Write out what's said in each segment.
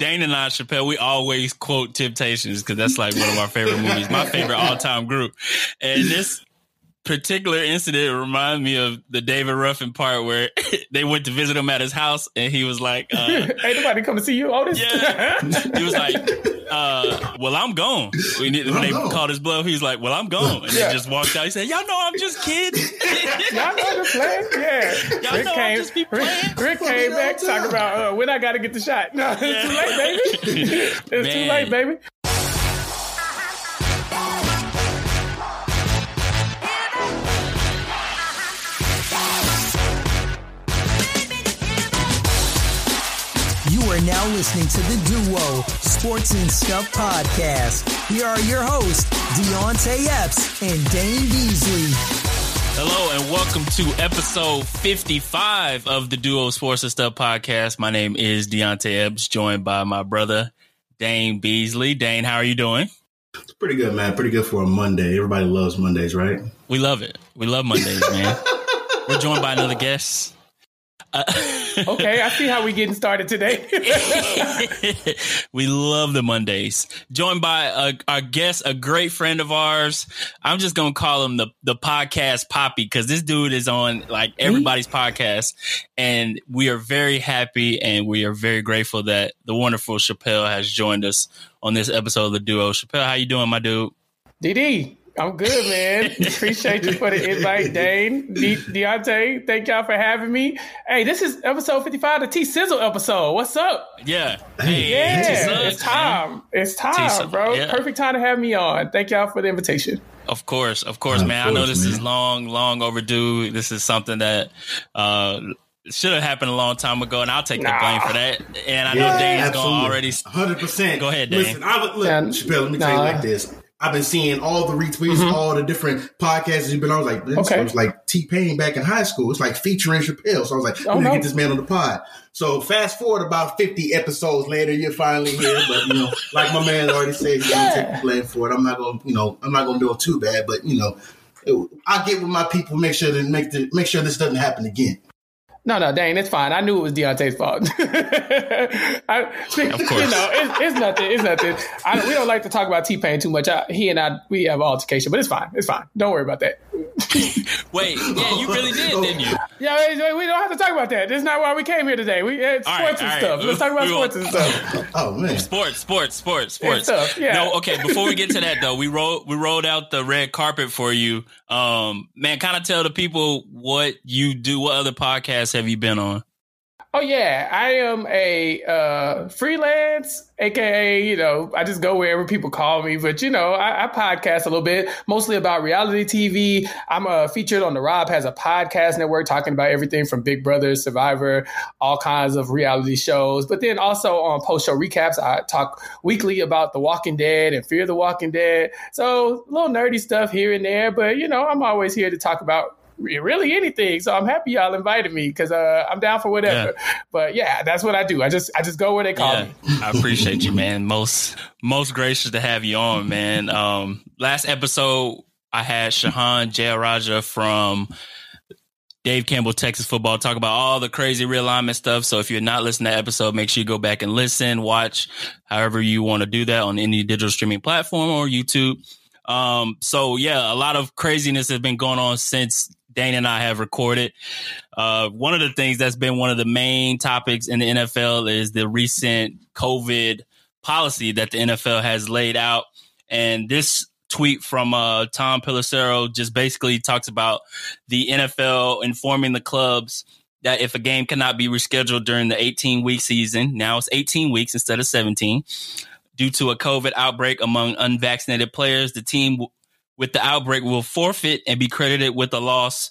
Dane and I, Chappell, we always quote Temptations because that's like one of our favorite movies, my favorite all time group. And this particular incident reminded me of the David Ruffin part where they went to visit him at his house and he was like, uh, Ain't nobody come to see you, Otis. Yeah. he was like, uh, well, I'm gone. When, when they gone. called his bluff, he was like, well, I'm gone. And Yeah. they just walked out. He said, y'all know I'm just kidding. Y'all know I'm just playing. Yeah. Y'all Rick know I came, just be Rick, playing. Rick came back talking about uh, when I got to get the shot. No, it's too late, baby. it's too late, baby. Are now listening to the Duo Sports and Stuff podcast. Here are your hosts, Deonte Epps and Dane Beasley. Hello and welcome to episode 55 of the Duo Sports and Stuff podcast. My name is Deonte Epps, joined by my brother, Dane Beasley. Dane, how are you doing? Pretty good, man. Pretty good for a Monday. Everybody loves Mondays, right? We love it. We love Mondays, man. We're joined by another guest. Uh, Okay, I see how we're getting started today. we love the Mondays. Joined by a, our guest, a great friend of ours. I'm just gonna call him the the podcast Poppy because this dude is on like everybody's podcast, and we are very happy and we are very grateful that the wonderful Chappell has joined us on this episode of the duo. Chappell, how you doing, my dude? DD, I'm good, man. Appreciate you for the invite, Dane. De- Deonte, thank y'all for having me. Hey, this is episode 55, the T Sizzle episode. What's up? Yeah, Hey, Yeah, T-Sus, it's man. time. It's T-Sus, time, bro. yeah. Perfect time to have me on. Thank y'all for the invitation. Of course, of course, Of man. I know course, this is long, long overdue. This is something that uh, should have happened a long time ago, and I'll take the blame for that. And I know Dane's going to already. hundred percent. Go ahead, Dane. Listen, I would look, Yeah, Chappell. Let me tell you like this. I've been seeing all the retweets, mm-hmm. all the different podcasts you've been on. I was like, this Okay. was like T Pain back in high school. It's like featuring Chappell. So I was like, Oh, no. to get this man on the pod. So fast forward about fifty episodes later, you're finally here. But you know, like my man already said, he's gonna take the blame for it. I'm not gonna, you know, I'm not gonna do it too bad. But you know, it- I get with my people, make sure to make the make sure this doesn't happen again. No, no, Dane, it's fine. I knew it was Deonte's fault. I, Of course. You know, it's, it's nothing. It's nothing. I, we don't like to talk about T Pain too much. I, he and I, we have altercation, but it's fine. It's fine. Don't worry about that. Wait, yeah, you really did, didn't you? Yeah, we- we don't have to talk about that. This is not why we came here today. We had All sports right, and all right. stuff. Let's talk about We will- sports and stuff. Oh man, Sports, sports, sports, sports. stuff, yeah. No, okay. Before we get to that, though, we rolled we rolled out the red carpet for you. Um, man, kind of tell the people what you do. What other podcasts have you been on? Oh yeah, I am a uh, freelance, aka you know I just go wherever people call me. But you know I, I podcast a little bit, mostly about reality TV. I'm uh, featured on the Rob has a podcast network talking about everything from Big Brother, Survivor, all kinds of reality shows. But then also on post show recaps, I talk weekly about The Walking Dead and Fear the Walking Dead. So a little nerdy stuff here and there, but you know I'm always here to talk about really anything. So I'm happy y'all invited me because uh, I'm down for whatever. But yeah, that's what I do. I just I just go where they call Yeah, me. I appreciate you, man. Most most gracious to have you on, man. Um, last episode I had Shehan Jeyarajah from Dave Campbell, Texas football, talk about all the crazy realignment stuff. So if you're not listening to that episode, make sure you go back and listen, watch however you want to do that on any digital streaming platform or YouTube. Um, so yeah, a lot of craziness has been going on since Dane and I have recorded. Uh, one of the things that's been one of the main topics in the NFL is the recent COVID policy that the NFL has laid out. And this tweet from uh, Tom Pelissero just basically talks about the NFL informing the clubs that if a game cannot be rescheduled during the 18 week season, now it's 18 weeks instead of 17, due to a COVID outbreak among unvaccinated players, the team with the outbreak will forfeit and be credited with a loss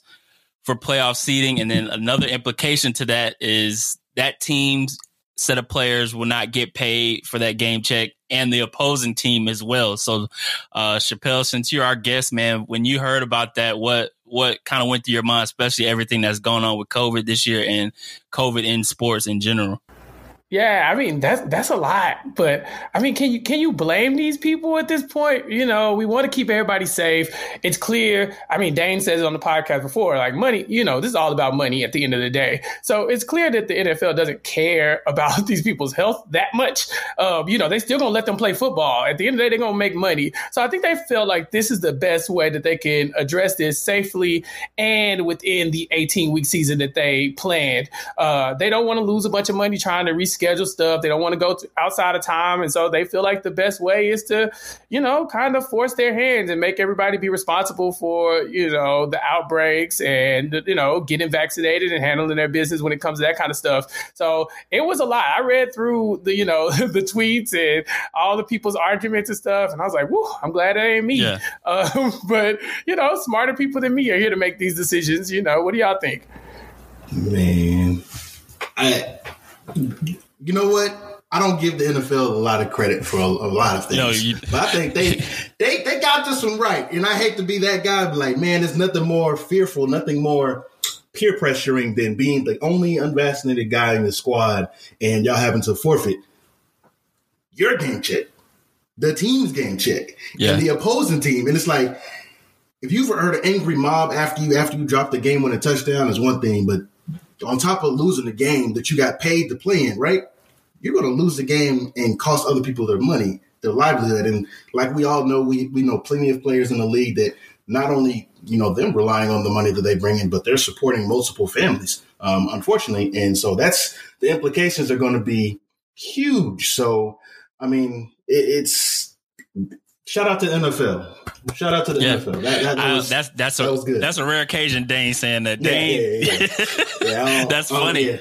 for playoff seeding. And then another implication to that is that team's set of players will not get paid for that game check and the opposing team as well. So, uh, Chappell, since you're our guest, man, when you heard about that, what, what kind of went through your mind, especially everything that's going on with COVID this year and COVID in sports in general? Yeah, I mean that's that's a lot, but I mean, can you can you blame these people at this point? You know, we want to keep everybody safe. It's clear. I mean, Dane says it on the podcast before, like money. You know, this is all about money at the end of the day. So it's clear that the NFL doesn't care about these people's health that much. Um, you know, they still gonna let them play football. At the end of the day, they're gonna make money. So I think they feel like this is the best way that they can address this safely and within the 18 week season that they planned. Uh, they don't want to lose a bunch of money trying to reschedule schedule stuff. They don't want to go to outside of time. And so they feel like the best way is to, you know, kind of force their hands and make everybody be responsible for, you know, the outbreaks and, you know, getting vaccinated and handling their business when it comes to that kind of stuff. So it was a lot. I read through the, you know, the tweets and all the people's arguments and stuff. And I was like, whoo, I'm glad that ain't me. Yeah. Um, but, you know, smarter people than me are here to make these decisions. You know, what do y'all think? Man, I you know what? I don't give the NFL a lot of credit for a, a lot of things, no, you, but I think they they they got this one right. And I hate to be that guy, but like, man, there's nothing more fearful, nothing more peer pressuring than being the only unvaccinated guy in the squad, and y'all having to forfeit your game check, the team's game check, yeah. and the opposing team. And it's like, if you've ever heard an angry mob after you after you drop the game on a touchdown is one thing, but on top of losing the game that you got paid to play in, right? You're going to lose the game and cost other people their money, their livelihood. And like we all know, we, we know plenty of players in the league that not only, you know, them relying on the money that they bring in, but they're supporting multiple families, um, unfortunately. And so that's the implications are going to be huge. So, I mean, it, it's shout out to NFL. Shout out to the yeah. NFL. That, that was, that's that's that a good. that's a rare occasion. Dane saying that. Dane, yeah, yeah, yeah. that's funny. I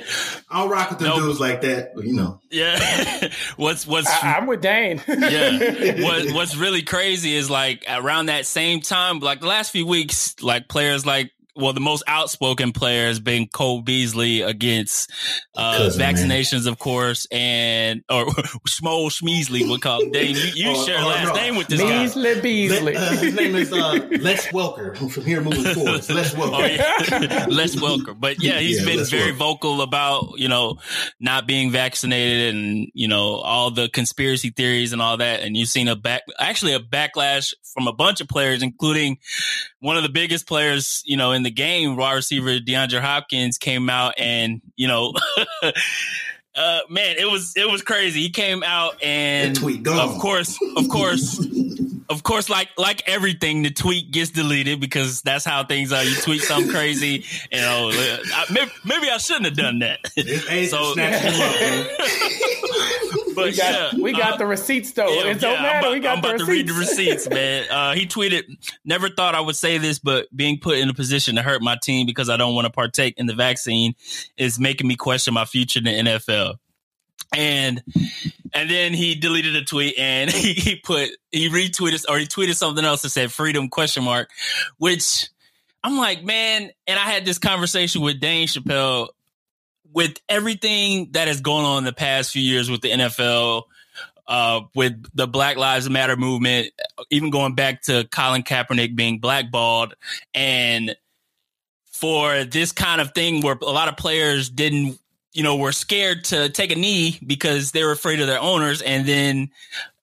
I'll rock with the nope. dudes like that, but you know. Yeah. what's what's I, am with Dane. yeah. What what's really crazy is like around that same time, like the last few weeks, like players like well, the most outspoken player has been Cole Beasley against uh, vaccinations, man. of course, and or Schmo Schmeasley would call him. Dane, you, you oh, share oh, last no. name with this Beasley guy. Beasley. uh, his name is uh, Les Welker. From here moving forward, it's Les Welker. Oh, yeah. Les Welker. But yeah, he's yeah, been Les very Welker. vocal about you know not being vaccinated and you know all the conspiracy theories and all that. And you've seen a back, actually a backlash from a bunch of players, including one of the biggest players, you know, in the game, wide receiver DeAndre Hopkins came out and, you know, uh, man, it was it was crazy. He came out and of course, of course, of course, like like everything, the tweet gets deleted because that's how things are. You tweet something crazy, you know. I, maybe, maybe, I shouldn't have done that. so, but we got, yeah, we got uh, the receipts though. Yeah, it don't yeah, matter. About, we got I'm about to read the receipts, man. Uh, he tweeted, "Never thought I would say this, but being put in a position to hurt my team because I don't want to partake in the vaccine is making me question my future in the NFL." And and then he deleted a tweet and he, he put he retweeted or he tweeted something else that said freedom question mark which i'm like man and i had this conversation with dane chappell with everything that has gone on in the past few years with the nfl uh, with the Black Lives Matter movement, even going back to Colin Kaepernick being blackballed, and for this kind of thing where a lot of players didn't you know, were scared to take a knee because they were afraid of their owners. And then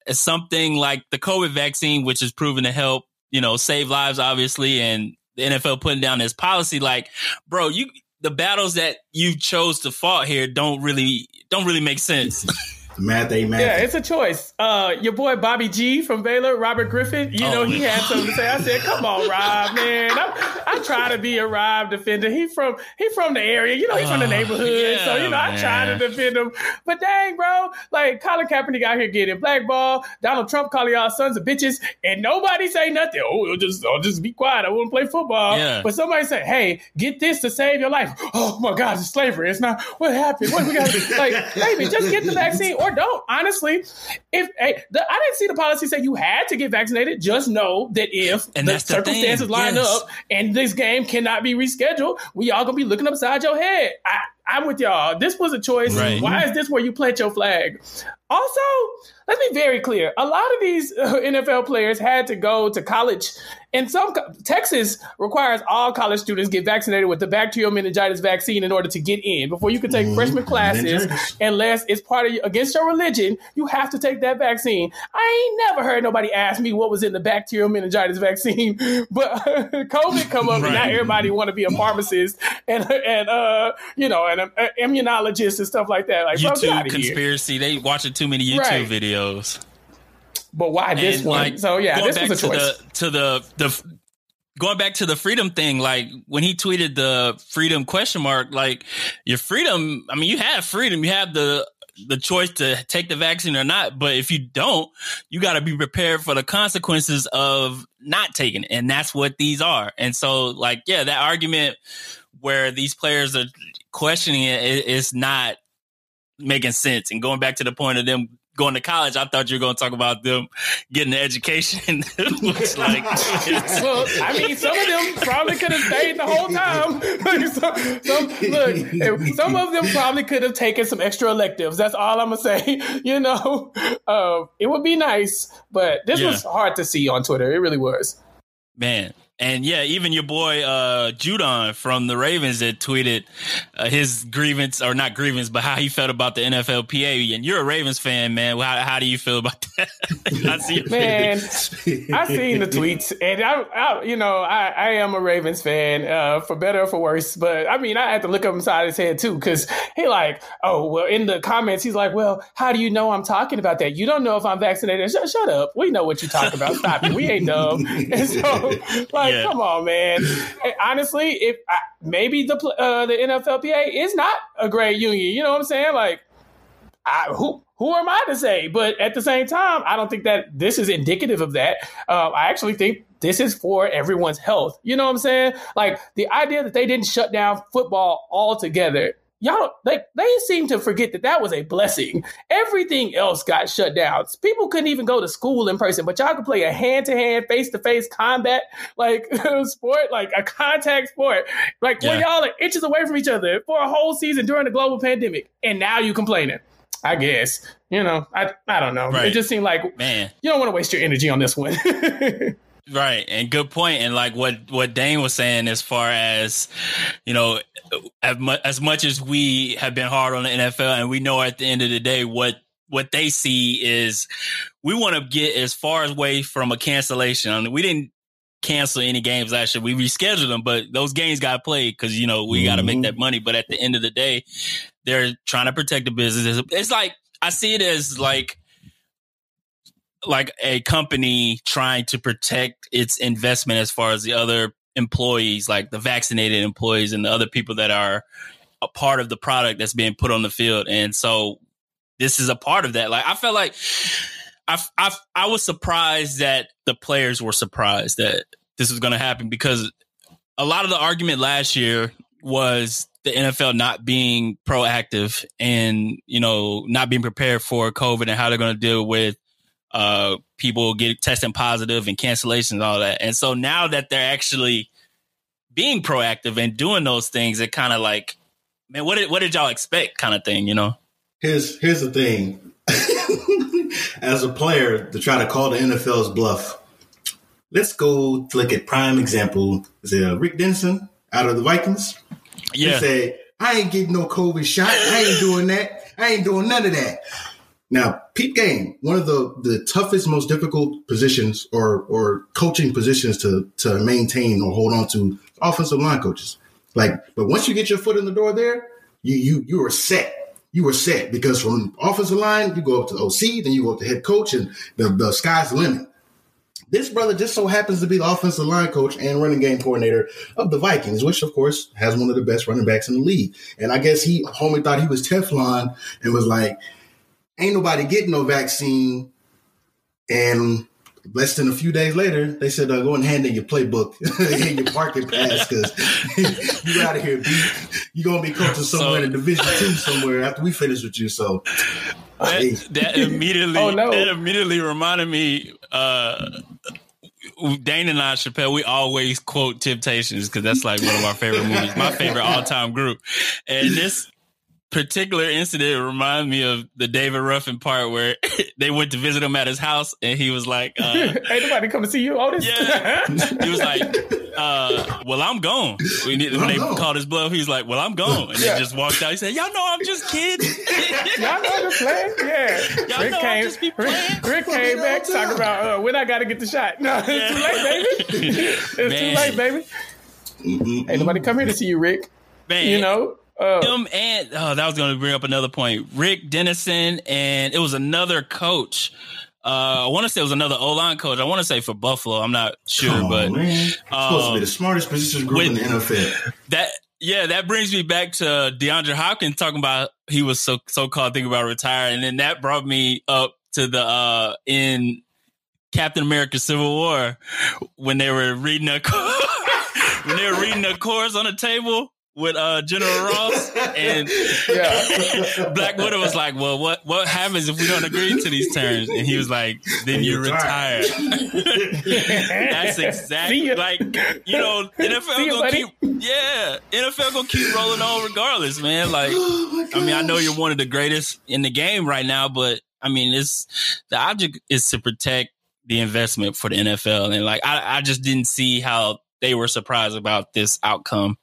something like the COVID vaccine, which has proven to help, you know, save lives, obviously, and the NFL putting down this policy, like, bro, you the battles that you chose to fight here don't really don't really make sense. Math ain't math. Yeah, it's a choice. Uh, your boy Bobby G from Baylor, Robert Griffin. You oh, know he had something to say. I said, "Come on, Rob, man. I, I try to be a Rob defender. He from he from the area. You know, he's from the neighborhood. Yeah, so you know, man. I try to defend him. But dang, bro, like Colin Kaepernick out here getting blackball. Donald Trump calling y'all sons of bitches, and nobody say nothing. Oh, I'll just I'll just be quiet. I won't play football. Yeah. But somebody say, "Hey, get this to save your life." Oh my God, it's slavery. It's not. What happened? What we got? To do? Like, baby, just get the vaccine or don't. Honestly, if hey, the, I didn't see the policy say you had to get vaccinated. Just know that if and the circumstances the line yes. up and this game cannot be rescheduled, we all gonna be looking upside your head. I, I'm with y'all. This was a choice. Right. Why is this where you plant your flag? Also, let's be very clear. A lot of these uh, NFL players had to go to college. In some Texas requires all college students get vaccinated with the bacterial meningitis vaccine in order to get in. Before you can take Mhm. freshman classes, unless it's part of your, against your religion, you have to take that vaccine. I ain't never heard nobody ask me what was in the bacterial meningitis vaccine, but COVID come up and now everybody want to be a pharmacist and and uh you know and an immunologist and stuff like that. Like, bro, YouTube outta here. conspiracy. They watching too many YouTube Right. videos. But why this And, one? like, so yeah, this was a to choice. the to the the going back to the freedom thing. Like when he tweeted the freedom question mark, like your freedom. I mean, you have freedom. You have the the choice to take the vaccine or not. But if you don't, you got to be prepared for the consequences of not taking it, and that's what these are. And so, like, yeah, that argument where these players are questioning it i- is not making sense. And going back to the point of them going to college, I thought you were going to talk about them getting an education. Which, like, well, I mean, some of them probably could have stayed the whole time. Some, some, look, some of them probably could have taken some extra electives. That's all I'm gonna say. You know, uh, it would be nice, but this Yeah. was hard to see on Twitter. It really was. man. And yeah, even your boy uh Judon from the Ravens that tweeted uh, his grievance or not grievance, but how he felt about the NFLPA. And you're a Ravens fan, man. How, how do you feel about that? I see Man. I seen the tweets, and I, I you know, I, I am a Ravens fan, uh, for better or for worse. But I mean, I had to look up inside his head too, because he like, oh well, in the comments, he's like, well, how do you know I'm talking about that? You don't know if I'm vaccinated. Shut, shut up. We know what you're talking about. Stop it. We ain't dumb. And so, like, Yeah. come on, man. Honestly, if I, maybe the uh, the NFLPA is not a great union, you know what I'm saying? Like. I, who who am I to say? But at the same time, I don't think that this is indicative of that. Um, I actually think this is for everyone's health. You know what I'm saying? Like the idea that they didn't shut down football altogether. Y'all, like they seem to forget that that was a blessing. Everything else got shut down. People couldn't even go to school in person, but y'all could play a hand-to-hand, face-to-face combat like sport, like a contact sport, like Yeah. y'all are inches away from each other for a whole season during the global pandemic, and now you complaining. I guess. You know, I I don't know. Right. It just seemed like Man. you don't want to waste your energy on this one. Right, and good point. And like what what Dane was saying, as far as you know, as much as much as we have been hard on the NFL, and we know at the end of the day what what they see is we want to get as far away from a cancellation. I mean, we didn't cancel any games last year. We rescheduled them, but those games got played because you know we got to make mm-hmm. that money. But at the end of the day, they're trying to protect the business. It's like I see it as like like a company trying to protect its investment as far as the other employees, like the vaccinated employees and the other people that are a part of the product that's being put on the field. And so this is a part of that. Like I felt like I I I was surprised that the players were surprised that this was going to happen because a lot of the argument last year was the NFL not being proactive and you know not being prepared for COVID and how they're going to deal with uh, people get testing positive and cancellations and all that. And so now that they're actually being proactive and doing those things, it kind of like, man, what did what did y'all expect? Kind of thing, you know? Here's here's the thing. As a player, to try to call the NFL's bluff, let's go look at prime example. Is it uh, Rick Dennison out of the Vikings? He Yeah, said, I ain't getting no COVID shot. I ain't doing that. I ain't doing none of that. Now, peep game, one of the, the toughest, most difficult positions or or coaching positions to to maintain or hold on to offensive line coaches. Like, but once you get your foot in the door there, you you you are set. You are set because from offensive line, you go up to OC, then you go up to head coach, and the, the sky's the limit. This brother just so happens to be the offensive line coach and running game coordinator of the Vikings, which of course has one of the best running backs in the league. And I guess he homie thought he was Teflon and was like, ain't nobody getting no vaccine. And less than a few days later, they said, uh, go and hand in your playbook and your parking pass because you're out of here, B. You're going to be coaching somewhere So- in Division Two somewhere after we finish with you. So, hey. that, that immediately Oh, no. that immediately reminded me. uh Dane and I, Chappell, we always quote Temptations because that's like one of our favorite movies, my favorite all time group. And this particular incident reminded me of the David Ruffin part where they went to visit him at his house, and he was like, uh, "Ain't nobody come to see you, Otis." Yeah, he was like, uh, "Well, I'm gone." When, when they gone. called his bluff, he's like, "Well, I'm gone," and yeah. they just walked out. He said, "Y'all know I'm just kidding. Y'all know I'm playing. Yeah, Y'all Rick know came, I'm just be playing. Rick, Rick came back talking about uh, when I got to get the shot. No, it's yeah. too late, baby. it's Man. too late, baby. Mm-hmm. Ain't nobody come here to see you, Rick. Man. You know, uh, him and oh, that was going to bring up another point. Rick Dennison and it was another coach. Uh, I want to say it was another O line coach. I want to say for Buffalo. I'm not sure, Come but man. Um, supposed to be the smartest position group with, in the NFL. That yeah, that brings me back to DeAndre Hopkins talking about he was so so called thinking about retiring, and then that brought me up to the uh in Captain America: Civil War when they were reading a when they were reading a course on the table with uh, General Ross, and yeah. Black Widow was like, "Well, what what happens if we don't agree to these terms?" And he was like, "Then you retire." That's exactly like you know NFL you, gonna buddy. keep yeah NFL gonna keep rolling on regardless, man. Like oh I mean, I know you're one of the greatest in the game right now, but I mean, it's the object is to protect the investment for the NFL, and like I, I just didn't see how they were surprised about this outcome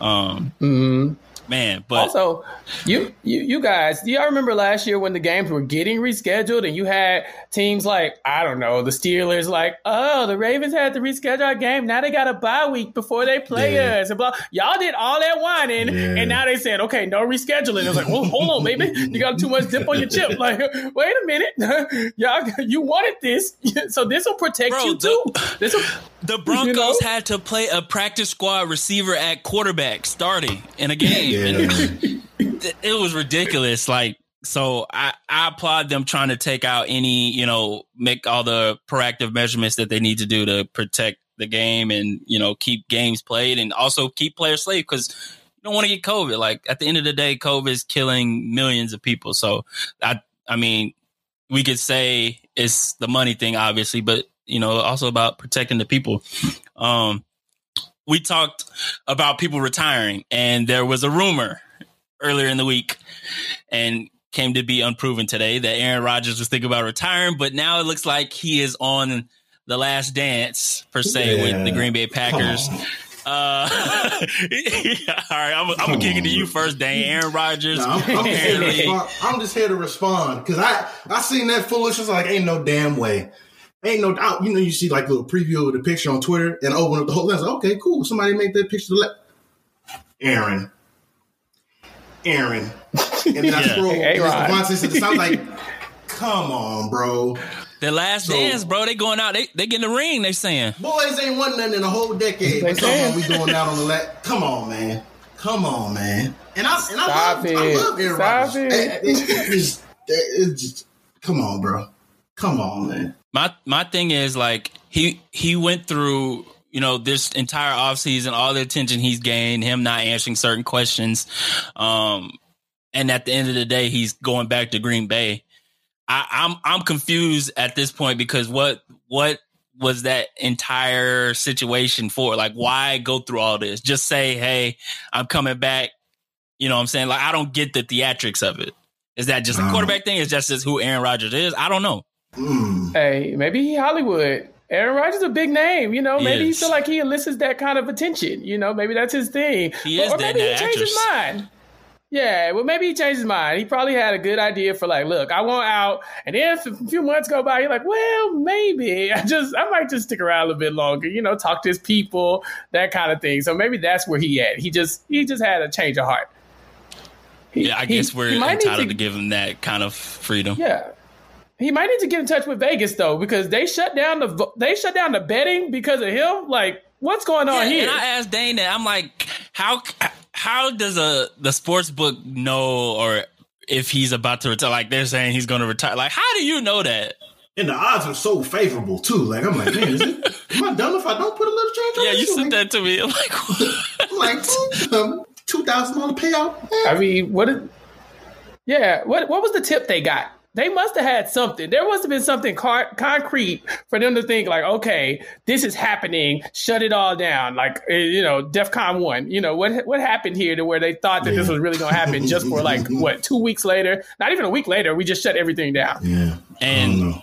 um, mm-hmm. Man, but also you, you you guys, do y'all remember last year when the games were getting rescheduled and you had teams like I don't know the Steelers like oh the Ravens had to reschedule our game now they got a bye week before they play yeah. us and blah y'all did all that whining yeah. and now they said okay no rescheduling. It's like well hold on baby you got too much dip on your chip like wait a minute y'all you wanted this so this will protect Bro, you too. The, the Broncos you know? had to play a practice squad receiver at quarterback starting in a game. Yeah. it was ridiculous. Like, so I, I applaud them trying to take out any, you know, make all the proactive measurements that they need to do to protect the game and, you know, keep games played and also keep players safe because you don't want to get COVID. Like at the end of the day, COVID is killing millions of people. So I, I mean, we could say it's the money thing, obviously, but you know, also about protecting the people. Um, we talked about people retiring, and there was a rumor earlier in the week, and came to be unproven today that Aaron Rodgers was thinking about retiring, but now it looks like he is on the last dance per se yeah. with the Green Bay Packers. Uh, all right, I'm, I'm gonna kick it to you first, Dan. Aaron Rodgers. No, I'm, I'm, just I'm, just here to respond because I I seen that foolishness like ain't no damn way Ain't no doubt. You know, you see like a little preview of the picture on Twitter and open up the whole list. Okay, cool. Somebody make that picture. Le- Aaron. Aaron. And then I scroll. Hey, and said, it sounds like, come on, bro. The last so, dance, bro. They going out. They they getting the ring. They saying boys ain't won nothing in a whole decade. They come on, we going out on the lap. Come on, man. Come on, man. And I and I love, it. I love Aaron Rodgers. It. It, it, it's, it's just come on, bro. Come on, man my my thing is like he he went through you know this entire offseason all the attention he's gained him not answering certain questions. Um and at the end of the day he's going back to green bay. I, i'm i'm confused at this point because what what was that entire situation for? Like why go through all this? Just say hey i'm coming back. You know what i'm saying? Like i don't get the theatrics of it. Is that just a quarterback thing? Is that just who aaron rodgers is? I don't know Mm. Hey, maybe he Hollywood. Aaron Rodgers is a big name, you know. He maybe is. he feel like he elicits that kind of attention, you know. Maybe that's his thing. He is or, or maybe he changed his mind. Yeah, well, maybe he changed his mind. He probably had a good idea for like, look, I want out, and then a few months go by, you're like, well, maybe I just, I might just stick around a little bit longer, you know, talk to his people, that kind of thing. So maybe that's where he at. He just, he just had a change of heart. He, yeah, I he, guess we're entitled to, to give him that kind of freedom. Yeah, he might need to get in touch with Vegas though, because they shut down the they shut down the betting because of him. Like, what's going on yeah, here? And I asked Dane that. I'm like, how how does a the sports book know or if he's about to retire? Like they're saying he's going to retire. Like, how do you know that? And the odds are so favorable too. Like I'm like, man, is it, am I dumb if I don't put a little change on? Yeah, you sent like, that to me. I'm like, like um, two thousand dollar payout. I mean, what? Did, yeah, what what was the tip they got? They must have had something. There must have been something car- concrete for them to think like, okay, this is happening. Shut it all down. Like eh, you know, DefCon one. You know what what happened here to where they thought that yeah. this was really going to happen just for like what two weeks later? Not even a week later, we just shut everything down. Yeah, and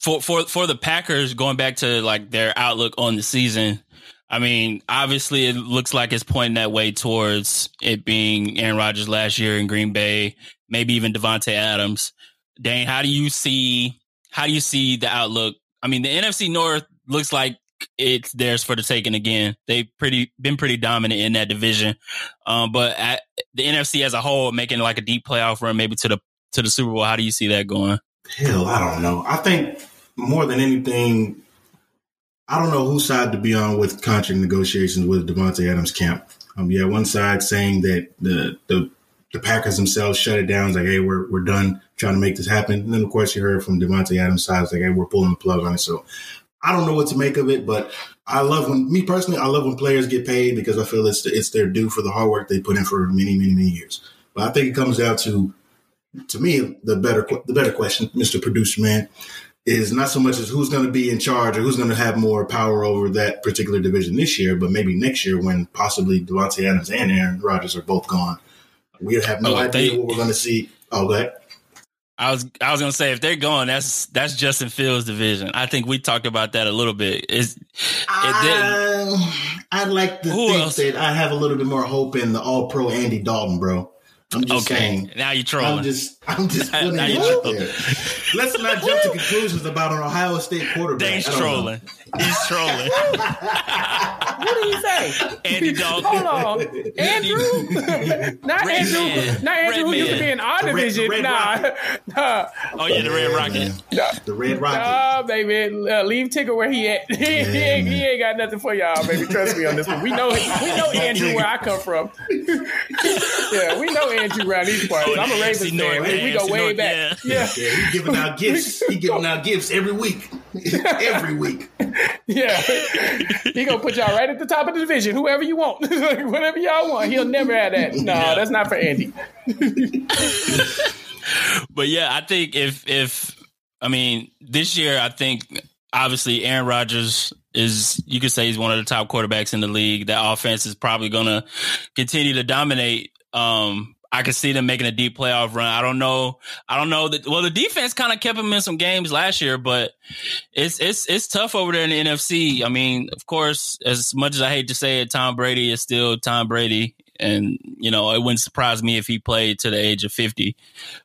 for for for the Packers, going back to like their outlook on the season. I mean, obviously, it looks like it's pointing that way towards it being Aaron Rodgers last year in Green Bay, maybe even Davante Adams. Dane, how do you see how do you see the outlook? I mean, the NFC North looks like it's theirs for the taking again. They've pretty been pretty dominant in that division, um, but at the NFC as a whole, making like a deep playoff run, maybe to the to the Super Bowl. How do you see that going? Hell, I don't know. I think more than anything, I don't know whose side to be on with contract negotiations with Davante Adams camp. Um, yeah, one side saying that the the the Packers themselves shut it down. It's like, hey, we're we're done trying to make this happen. And then of course you heard from Davante Adams' side, it's like, hey, we're pulling the plug on it. So I don't know what to make of it, but I love when me personally, I love when players get paid because I feel it's it's their due for the hard work they put in for many, many, many years. But I think it comes down to to me the better the better question, Mr. Producer Man, is not so much as who's going to be in charge or who's going to have more power over that particular division this year, but maybe next year when possibly Davante Adams and Aaron Rodgers are both gone we have no oh, idea they, what we're going to see. Oh, that. I was I was gonna say if they're going, that's that's Justin Fields' division. I think we talked about that a little bit. Is I, um, I'd like to think else? that I have a little bit more hope in the All Pro Andy Dalton, bro. I'm just okay. saying. Now you're trolling. I'm just, I'm just putting it out there. Let's not jump to conclusions about an Ohio State quarterback. Dane's trolling. He's trolling. what did he say? Andy Dalton. Hold on, Andrew. not Red Andrew. Man. Not Andrew red who man. used to be in our division. Red, nah. nah. Oh yeah, the Red Rocket. Nah. The Red Rocket. Nah, baby. Uh, leave Tigger where he at. he, yeah, he, ain't, he, ain't, got nothing for y'all, baby. Trust me on this one. We know. We know Andrew where I come from. yeah, we know Andrew around these parts. I'm a Ravens fan. We, we go way North, back. Yeah. yeah. yeah. He giving out gifts. He giving out gifts every week. every week. Yeah. He gonna put y'all right at the top of the division, whoever you want. like, Whatever y'all want. He'll never have that. No, yeah. that's not for Andy. but yeah, I think if if I mean this year I think obviously Aaron Rodgers is you could say he's one of the top quarterbacks in the league. That offense is probably gonna continue to dominate. Um, I could see them making a deep playoff run. I don't know. I don't know that. Well, the defense kind of kept them in some games last year, but it's it's it's tough over there in the NFC. I mean, of course, as much as I hate to say it, Tom Brady is still Tom Brady, and you know it wouldn't surprise me if he played to the age of fifty.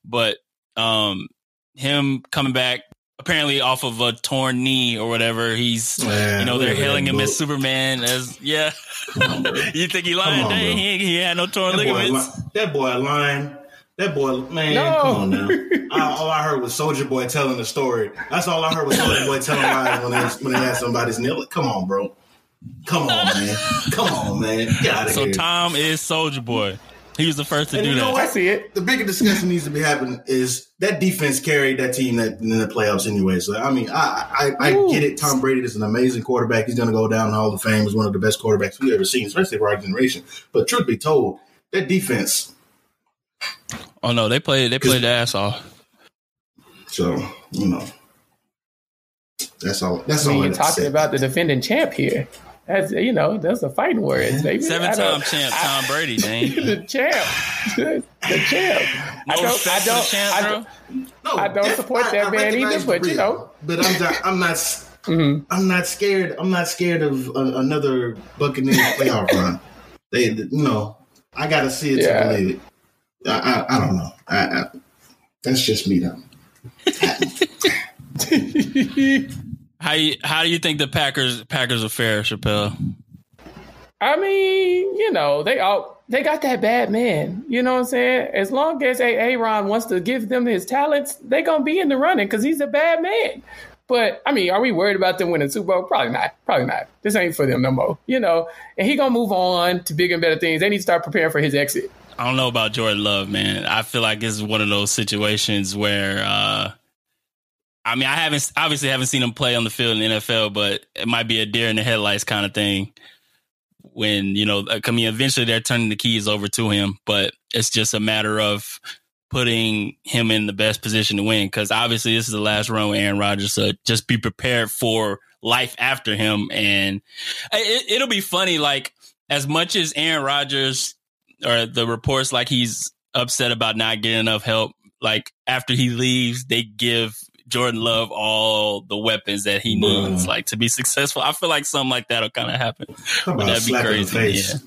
But um, him coming back apparently off of a torn knee or whatever. He's Man, you know they're hailing him as Superman as yeah. On, you think he lying? On, he, he had no torn that ligaments. Boy, that boy lying. That boy, man, no. come on now. I, all I heard was Soldier Boy telling the story. That's all I heard was Soldier Boy telling lies when they when they had somebody's nail. Come on, bro. Come on, man. Come on, man. Get out of so here. So Tom is Soldier Boy. He was the first to and do that. No, I see it. The bigger discussion needs to be happening is that defense carried that team that, in the playoffs anyway. So I mean, I I, I get it. Tom Brady is an amazing quarterback. He's going to go down in Hall of Fame as one of the best quarterbacks we've ever seen, especially for our generation. But truth be told, that defense. Oh no, they played they played the ass off. So you know, that's all. That's I mean, all. You're talking about the defending champ here. That's you know, that's the fighting words, baby. Seven time champ Tom Brady, man. the champ. the champ. No I don't I don't champ, I don't, no, I don't support I, that I man either, but you know. But I'm not I'm not mm-hmm. I'm not scared. I'm not scared of a, another Buccaneers playoff run. They you know, I gotta see it yeah. to believe it. I, I, I don't know. I, that's just me though. How you, how do you think the Packers Packers are fair, Chappell? I mean, you know, they all they got that bad man. You know what I'm saying? As long as a Aaron wants to give them his talents, they gonna be in the running because he's a bad man. But I mean, are we worried about them winning Super Bowl? Probably not. Probably not. This ain't for them no more. You know, and he gonna move on to bigger and better things. They need to start preparing for his exit. I don't know about Jordan Love, man. I feel like this is one of those situations where uh, I mean, I haven't obviously haven't seen him play on the field in the NFL, but it might be a deer in the headlights kind of thing. When you know, I mean, eventually they're turning the keys over to him, but it's just a matter of putting him in the best position to win because obviously this is the last run with Aaron Rodgers. So just be prepared for life after him, and it, it'll be funny. Like as much as Aaron Rodgers or the reports like he's upset about not getting enough help. Like after he leaves, they give Jordan Love all the weapons that he needs, like to be successful. I feel like something like that'll kind of happen. Talk That'd be slap in the crazy, face. yeah.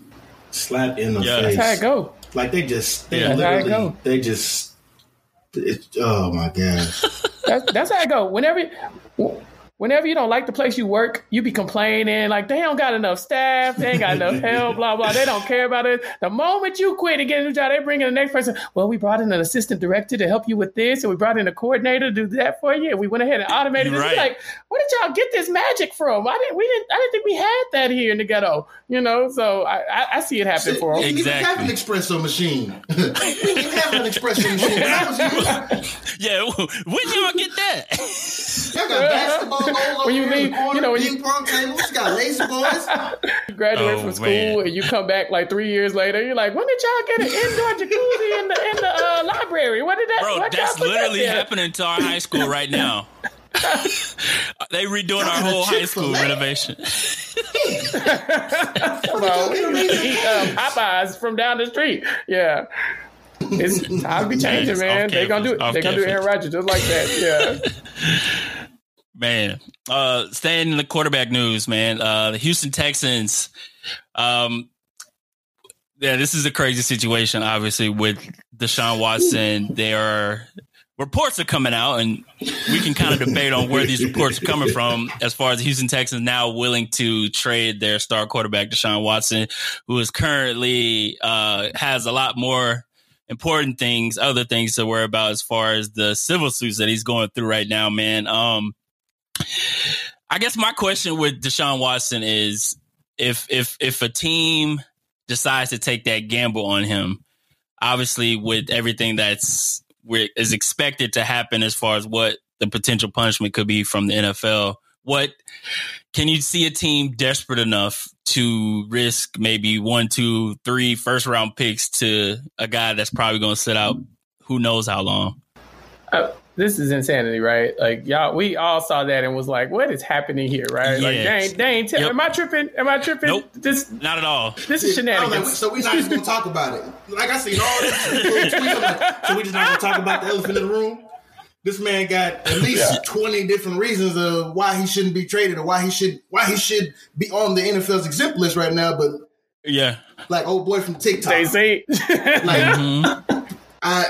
Slap in the Yeah. face. That's how it go. Like they just, they Yeah. That's how it literally, go. they just. It, oh my gosh! That's, that's how I go. Whenever, whenever you don't like the place you work, you be complaining like they don't got enough staff, they ain't got enough help, blah blah. They don't care about it. The moment you quit and get a new job, they bring in the next person. Well, we brought in an assistant director to help you with this, and we brought in a coordinator to do that for you. And we went ahead and automated it. Right. It's like, where did y'all get this magic from? I didn't. We didn't. I didn't think we had that here in the ghetto. You know, so I, I, I see it happen for them. didn't have an espresso machine. we didn't have an espresso machine. That was you. Yeah, when y'all get that? Y'all got basketball goals over When you leave, you know, when you- pong tables. You got lazy boys. You graduate Oh, from school man. and you come back like three years later. You're like, when did y'all get an indoor jacuzzi in the in the uh, library? What did that? Bro, that's put that literally happening to our high school right now. they redoing our whole high school Chick-fil-A? renovation. Well, we used to eat um, Popeyes from down the street. Yeah. It's time to be changing, Nice. man. Off They gonna do it. campus. They gonna do Aaron Rodgers just like that. Yeah. Man, uh, staying in the quarterback news, man. Uh, the Houston Texans. Um, yeah, this is a crazy situation. Obviously, with Deshaun Watson, there are reports are coming out, and we can kind of debate on where these reports are coming from. As far as the Houston Texans now willing to trade their star quarterback Deshaun Watson, who is currently uh, has a lot more important things, other things to worry about as far as the civil suits that he's going through right now, man. Um, I guess my question with Deshaun Watson is if if if a team decides to take that gamble on him, obviously with everything that's is expected to happen as far as what the potential punishment could be from the NFL, what can you see a team desperate enough to risk maybe one, two, three first round picks to a guy that's probably going to sit out who knows how long? Uh, this is insanity, right? Like y'all, we all saw that and was like, "What is happening here?" Right? Like, Yeah. they ain't. T- Yep. Am I tripping? Am I tripping? Nope. This, Not at all. this is I was like, so we're not just gonna talk about it. Like I seen all this little tweets. Like, so we just not gonna talk about the elephant in the room. This man got at least twenty different reasons of why he shouldn't be traded or why he should why he should be on the NFL's exempt list right now. But Yeah. like old boy from TikTok, They say, like Mhm. I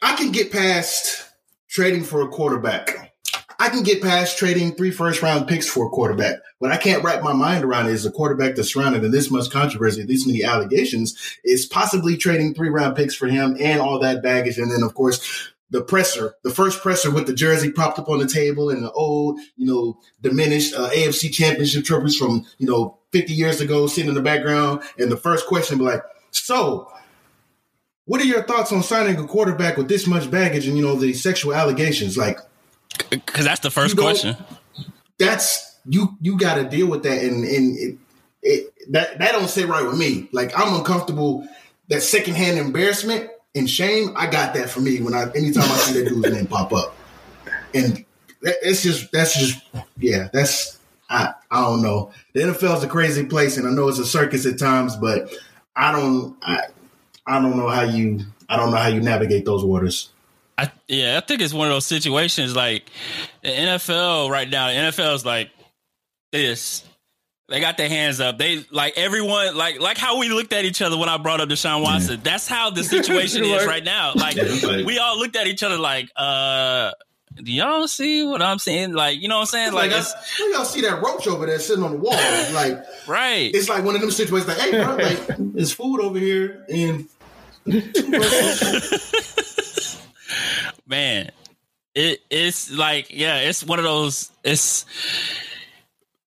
I can get past trading for a quarterback. I can get past trading three first round picks for a quarterback. What I can't wrap my mind around is a quarterback that's surrounded in this much controversy, this many allegations, is possibly trading three round picks for him and all that baggage. And then, of course, the presser, the first presser with the jersey propped up on the table and the old, you know, diminished uh, AFC championship trophies from, you know, 50 years ago sitting in the background. And the first question be like, so what are your thoughts on signing a quarterback with this much baggage and, you know, the sexual allegations? Like, Because that's the first You don't- question. that's you you got to deal with that and and it, it that that don't sit right with me like i'm uncomfortable that secondhand embarrassment and shame i got that for me when i anytime i see that dude's name pop up and that, it's just that's just yeah that's i i don't know the nfl is a crazy place and i know it's a circus at times but i don't i i don't know how you i don't know how you navigate those waters I, yeah, I think it's one of those situations like the NFL right now. The NFL is like this. They got their hands up. They like everyone like like how we looked at each other when I brought up Deshaun Watson. That's how the situation is right now. Like Yeah, we all looked at each other like, uh, do y'all see what I'm saying? Like, you know what I'm saying? Like, like, it's I, y'all see that roach over there sitting on the wall like right. it's like one of them situations like, hey, bro, like, there's food over here, and man it it's like yeah it's one of those it's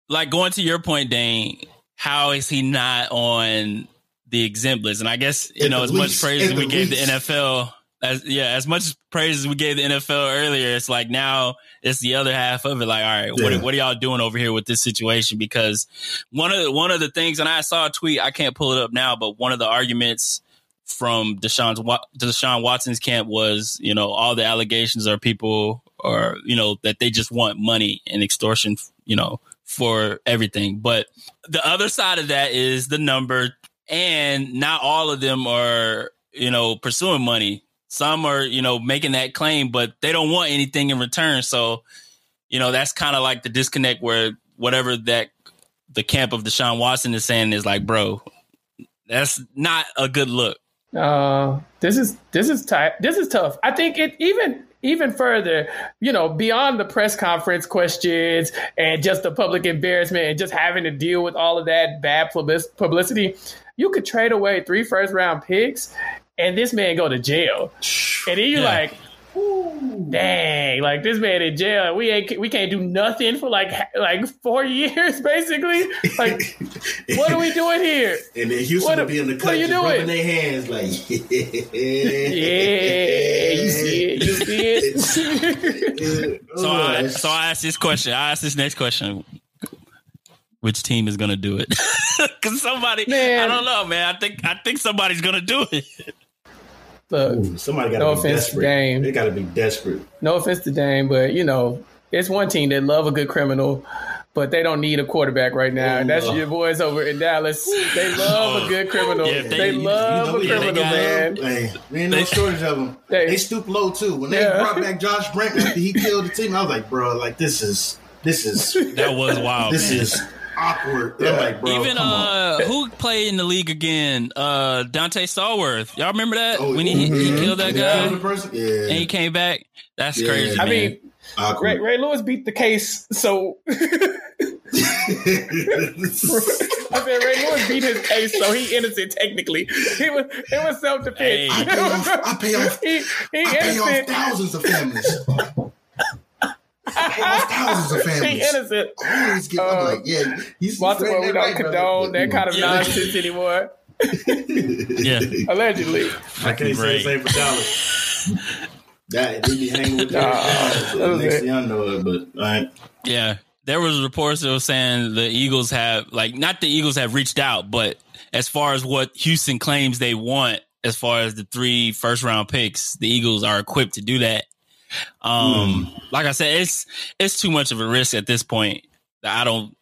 like going to your point dane how is he not on the exempt list and i guess you At know as much praise as we gave the nfl as yeah as much praise as we gave the nfl earlier it's like now it's the other half of it. Like all right Yeah. what, what are y'all doing over here with this situation? Because one of the, one of the things and i saw a tweet i can't pull it up now but one of the arguments from Deshaun's Deshaun Watson's camp was, you know, all the allegations are people or you know that they just want money and extortion, you know, for everything. But the other side of that is the number, and not all of them are, you know, pursuing money. Some are, you know, making that claim, but they don't want anything in return. So, you know, that's kind of like the disconnect where whatever that the camp of Deshaun Watson is saying is like, bro, that's not a good look. Uh, this is this is tight. This is tough. I think it even even further, you know, beyond the press conference questions and just the public embarrassment and just having to deal with all of that bad publicity, you could trade away three first round picks and this man go to jail. And then you're yeah. like, dang, like this man in jail. We ain't we can't do nothing for like like four years, basically. Like, what are we doing here? And then Houston what, will be in the cut, just doing? rubbing their hands, like, yeah, you see it, you see it. so I oh. so I asked this question. I asked this next question. Which team is gonna do it? Because somebody, man. I don't know, man. I think I think somebody's gonna do it. Look, Ooh, somebody got no be offense desperate. to Dame. They got to be desperate. No offense to Dame, but you know, it's one team that love a good criminal, but they don't need a quarterback right now. and that's your boys over in Dallas. They love a oh. good criminal. Yeah, they, they, love you know, a criminal, man. Hey, we ain't no shortage of them. They, they stoop low too. When they yeah. brought back Josh Brent after he killed the team, I was like, bro, like this is this is that was wild. This man. is awkward. Yeah. Like, bro, Even uh, who played in the league again? Uh, Donté Stallworth. Y'all remember that oh, when he, mm-hmm. he killed that guy? Yeah. And he came back. That's yeah. crazy. I man. mean, Ray, Ray, Lewis beat the case, so. I said Ray Lewis beat his case, so he innocent technically. He was it was self defense. Hey. I pay off, I pay off, he, he I pay off thousands of families thousands of families. He innocent. Always get, I'm like, yeah, he's Baltimore. We don't right, condone that kind of yeah. nonsense anymore. yeah, allegedly. I can't say the same for Dallas. That they be hanging with that. Uh, next thing I know it, but all right. Yeah, there was reports that were saying the Eagles have like not the Eagles have reached out, but as far as what Houston claims they want, as far as the three first round picks, the Eagles are equipped to do that um, mm. like I said, it's it's too much of a risk at this point. I don't,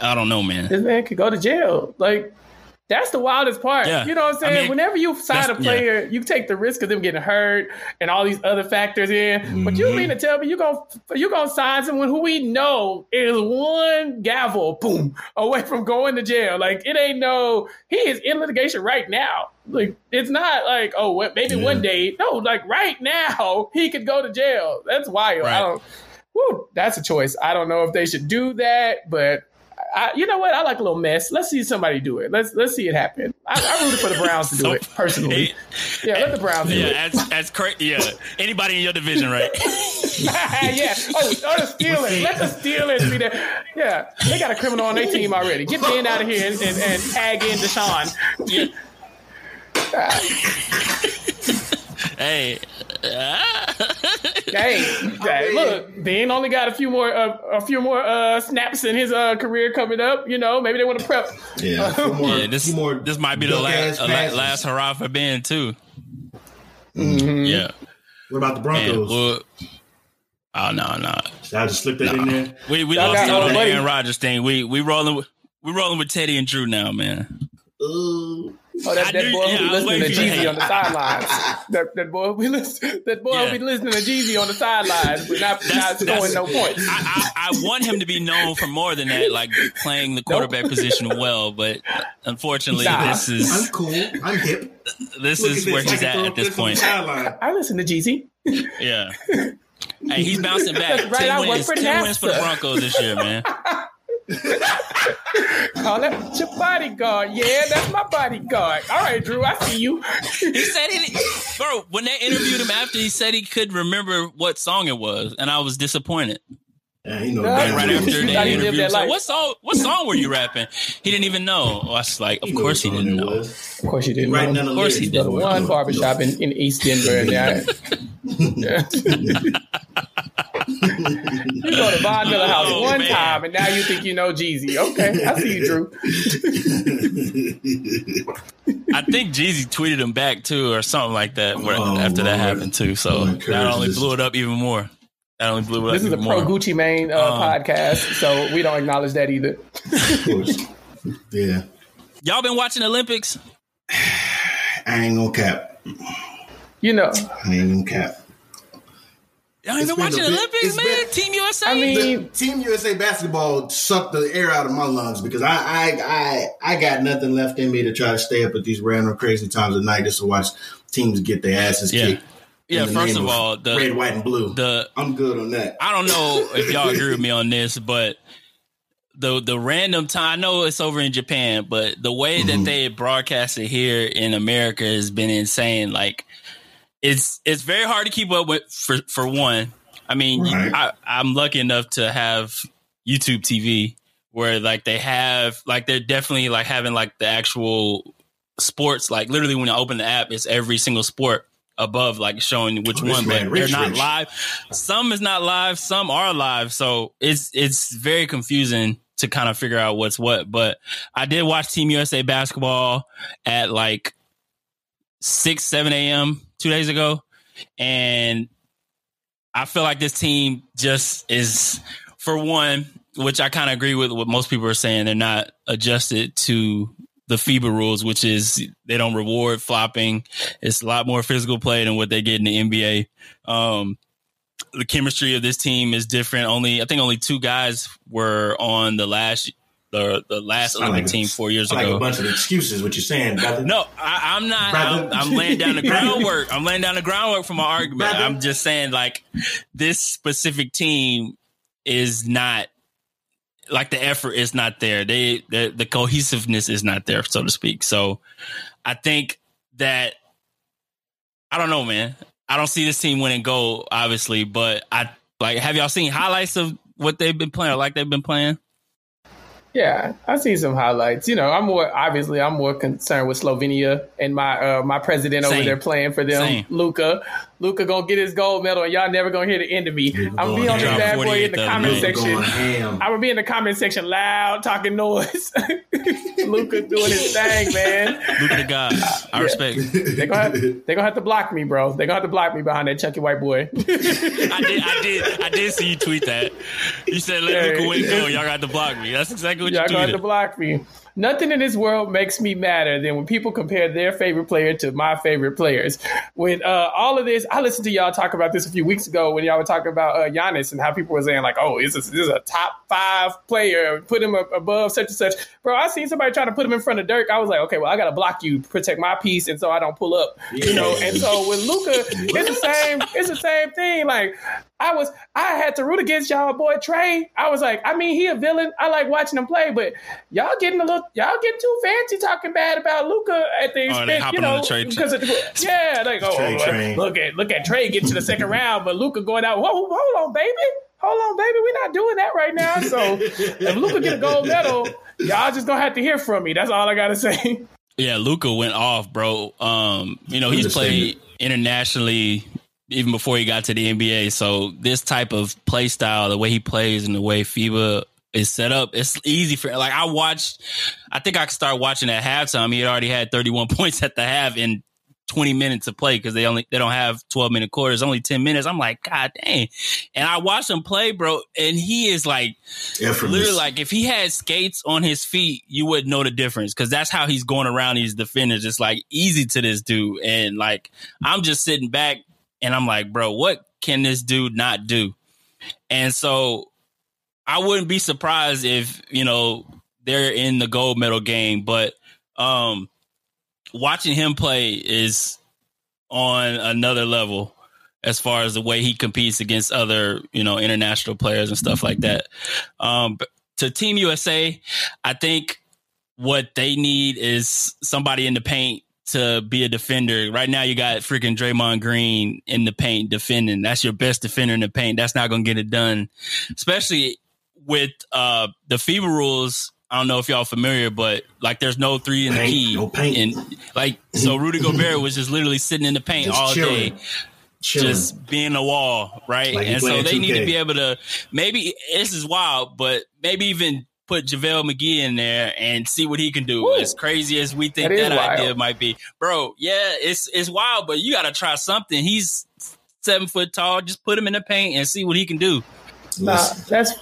I don't know, man. This man could go to jail. Like that's the wildest part. Yeah. You know what I'm saying? I mean, Whenever you sign a player, yeah. you take the risk of them getting hurt and all these other factors in. Mm-hmm. But you mm-hmm. mean to tell me you gonna you gonna sign someone who we know is one gavel, boom, away from going to jail? Like it ain't no. He is in litigation right now. Like it's not like oh maybe yeah. one day. No, like right now he could go to jail. That's wild. Right. I don't. Whew, that's a choice. I don't know if they should do that, but I, you know what? I like a little mess. Let's see somebody do it. Let's let's see it happen. I, I rooted for the Browns to do so, it personally. yeah, let the Browns do yeah, it. As, as cra- yeah, anybody in your division, right? yeah. Oh, or the Steelers. Let the Steelers be there. Yeah, they got a criminal on their team already. Get Ben out of here and, and, and tag in Deshaun. Yeah. Hey. hey, hey, look, Ben only got a few more uh, a few more uh, snaps in his uh, career coming up. You know, maybe they want to prep. Yeah, more, yeah. This more this might be the last uh, last hurrah for Ben too. Mm-hmm. Yeah. What about the Broncos? well, oh no, no. Should I just slip that in there? We we lost out on the Aaron Rodgers thing. We we rolling with, we rolling with Teddy and Drew now, man. Ooh. Oh, that, that boy yeah, who be listening to Jeezy on the sidelines. that, that boy be listen, that boy yeah. will be listening to Jeezy on the sidelines, but not, not scoring no points. I, I, I, want him to be known for more than that, like playing the quarterback nope. position well. But unfortunately, nah. this is I'm cool. I'm hip. This Look is where he's at at this point. I listen to Jeezy. Yeah. Hey, he's bouncing back. right, ten wins, ten wins for the Broncos this year, man. Call that your bodyguard. Yeah, that's my bodyguard. All right, Drew, I see you. he said he, bro, when they interviewed him after, he said he couldn't remember what song it was, and I was disappointed. Yeah, you know, right after the interview, so what song? What song were you rapping? He didn't even know. Oh, I was like, of he course he didn't know. Of course he didn't. Right know. Of course he did. One barbershop in, in East Denver. yeah. you go to Von Miller house Oh, one man. time, and now you think you know Jeezy. Okay, I see you, Drew. I think Jeezy tweeted him back too, or something like that. Where, Oh, after that happened too, so that courage, only this- blew it up even more. That only blew it This up This is a pro more. Gucci Mane uh, Um, podcast, so we don't acknowledge that either. of course. Yeah. Y'all been watching Olympics? I ain't gonna cap. You know, I ain't gonna cap. Y'all ain't It's been been watching a bit- Olympics, man? been- Team USA. I mean, The Team USA basketball sucked the air out of my lungs because I, I I I got nothing left in me to try to stay up at these random crazy times of night just to watch teams get their asses Yeah. kicked. in yeah. First name of all, the red, white, and blue. the I'm good on that. I don't know if y'all agree with me on this, but the the random time I know it's over in Japan, but the way Mhm. that they broadcast it here in America has been insane. Like it's it's very hard to keep up with for for one. I mean, Right. I, I'm lucky enough to have YouTube TV where like they have like they're definitely like having like the actual sports like literally when you open the app it's every single sport above like showing which Oh, one but they're not rich. live some is not live some are live so it's it's very confusing to kind of figure out what's what but i did watch team usa basketball at like 6 7 a.m two days ago and i feel like this team just is for one which i kind of agree with what most people are saying they're not adjusted to the FIBA rules, which is they don't reward flopping. It's a lot more physical play than what they get in the NBA. Um, the chemistry of this team is different. Only I think only two guys were on the last the the last Olympic like team four years ago. Like a bunch of excuses, what you're saying, brother. No, I, I'm not. Brother. I'm, I'm laying down the groundwork. I'm laying down the groundwork for my argument. Brother. I'm just saying, like, this specific team is not like the effort is not there. They the, the cohesiveness is not there, so to speak. So, I think that I don't know, man. I don't see this team winning gold, obviously, but I like. Have y'all seen highlights of what they've been playing, or like they've been playing? Yeah, I see some highlights. You know, I'm more obviously I'm more concerned with Slovenia and my uh, my president over there playing for them, Same. Luka. Luka gonna get his gold medal, and y'all never gonna hear the end of me. Luka I'm gonna be on this bad boy in the the comment section. I'm gonna be in the comment section loud, talking noise. Luka doing his thing, man. Luka the God. I respect. They gonna have, they gonna have to block me, bro. They gonna have to block me behind that chunky white boy. I did, I did, I did see you tweet that. You said let Yeah, Luka win it's- go. Y'all got to block me. That's exactly what Y'all you gonna have to block me. Nothing in this world makes me madder than when people compare their favorite player to my favorite players. When uh, all of this, I listened to y'all talk about this a few weeks ago when y'all were talking about uh, Giannis and how people were saying like, "Oh, this is, this is a top five player. Put him above such and such." Bro, I seen somebody trying to put him in front of Dirk. I was like, "Okay, well, I gotta block you, protect my piece, and so I don't pull up." You know. And so with Luka, it's the same. It's the same thing. Like I was, I had to root against y'all boy Trae. I was like, I mean, he a villain. I like watching him play, but y'all getting a little, y'all getting too fancy talking bad about Luka at the Oh, expense, hopping you know, because of, yeah, like oh, Trae look- look at look at Trae get to the second round, but Luka going out. Whoa, hold on, baby, hold on, baby, we're not doing that right now. So if Luka get a gold medal, y'all just gonna have to hear from me. That's all I gotta say. Yeah, Luka went off, bro. Um, you know he's played internationally even before he got to the NBA. So this type of play style, the way he plays and the way FIBA is set up, it's easy for. Like I watched, I think I could start watching at halftime. He had already had 31 points at the half in 20 minutes of play because they only they don't have 12 minute quarters, only 10 minutes. I'm like, God dang! And I watched him play, bro, and he is like literally like if he had skates on his feet, you wouldn't know the difference because that's how he's going around these defenders. It's like easy to this dude, and like I'm just sitting back and I'm like, bro, what can this dude not do? And so I wouldn't be surprised if you know they're in the gold medal game, but um, watching him play is on another level as far as the way he competes against other, you know, international players and stuff like that. Um, to Team USA, I think what they need is somebody in the paint to be a defender. Right now, you got freaking Draymond Green in the paint defending. That's your best defender in the paint. That's not going to get it done, especially with uh, the FIBA rules. I don't know if y'all familiar, but like there's no three in the key. no paint. And like so Rudy Gobert was just literally sitting in the paint Just all chilling. day Chilling. just being a wall, right? Like and so playing they need to be able to maybe this is wild, but maybe even put JaVale McGee in there and see what he can do. Woo. As crazy as we think That is that, idea wild. might be, bro. Yeah, it's it's wild, but you got to try something. He's seven foot tall. Just put him in the paint and see what he can do. Nah, that's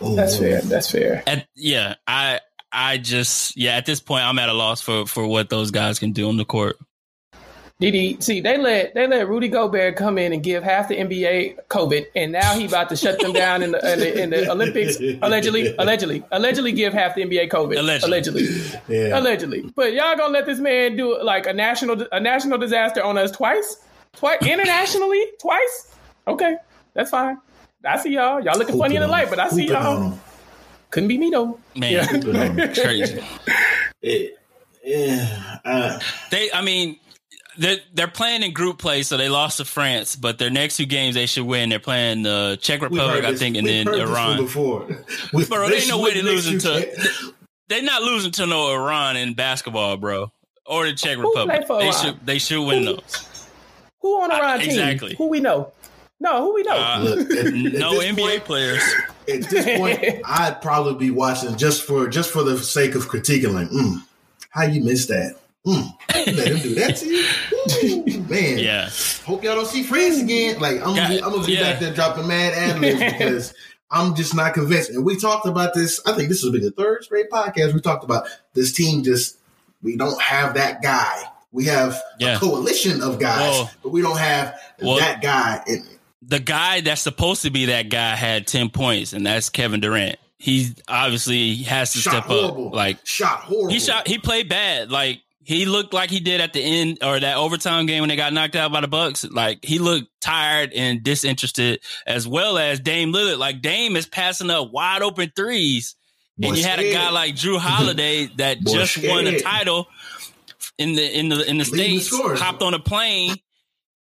Oh, that's fair. That's fair. At, yeah, I I just yeah at this point I'm at a loss for for what those guys can do on the court. Didi, see, they let they let Rudy Gobert come in and give half the NBA COVID, and now he about to shut them down in the in the, in the Olympics. Allegedly, allegedly, allegedly give half the NBA COVID. Allegedly. allegedly. Yeah. allegedly. But y'all gonna let this man do like a national a national disaster on us twice, twice internationally, twice? Okay, that's fine. I see y'all. Y'all looking funny in the light, but I see. Hooping y'all. him. Couldn't be me though. Man, Yeah. Hooping on him. crazy. It- yeah. Uh, They, I mean, they're they're playing in group play, so they lost to France. But their next two games they should win. They're playing the Czech Republic, I think, and we've then heard this Iran. before. We- Bro, they ain't no way they next losing you to. can't- They're not losing to no Iran in basketball, bro, or the Czech Who Republic. They should they should win those. Who on the Iran team? exactly. Who we know? No, who we know? Uh, Look, at- at no this NBA point- players. At this point, I'd probably be watching just for just for the sake of critiquing. Like, mm, how you missed that? Mm, you let him do that to you, Ooh, man. Yeah, Hope y'all don't see friends again. Like, I'm, gonna be, I'm gonna be Yeah. back there dropping mad ad libs because I'm just not convinced. And we talked about this. I think this will be the third straight podcast. We talked about this team. Just we don't have that guy. We have Yeah. a coalition of guys, Well- but we don't have Well- that guy. And the guy that's supposed to be that guy had ten points, and that's Kevin Durant. He obviously has to shot step horrible. up. Like shot horrible. He shot. He played bad. Like he looked like he did at the end or that overtime game when they got knocked out by the Bucks. Like he looked tired and disinterested, as well as Dame Lillard. Like Dame is passing up wide open threes, Boy and you had a guy like Jrue Holiday that Boy just won a title in the in the in the states. Hopped on a plane.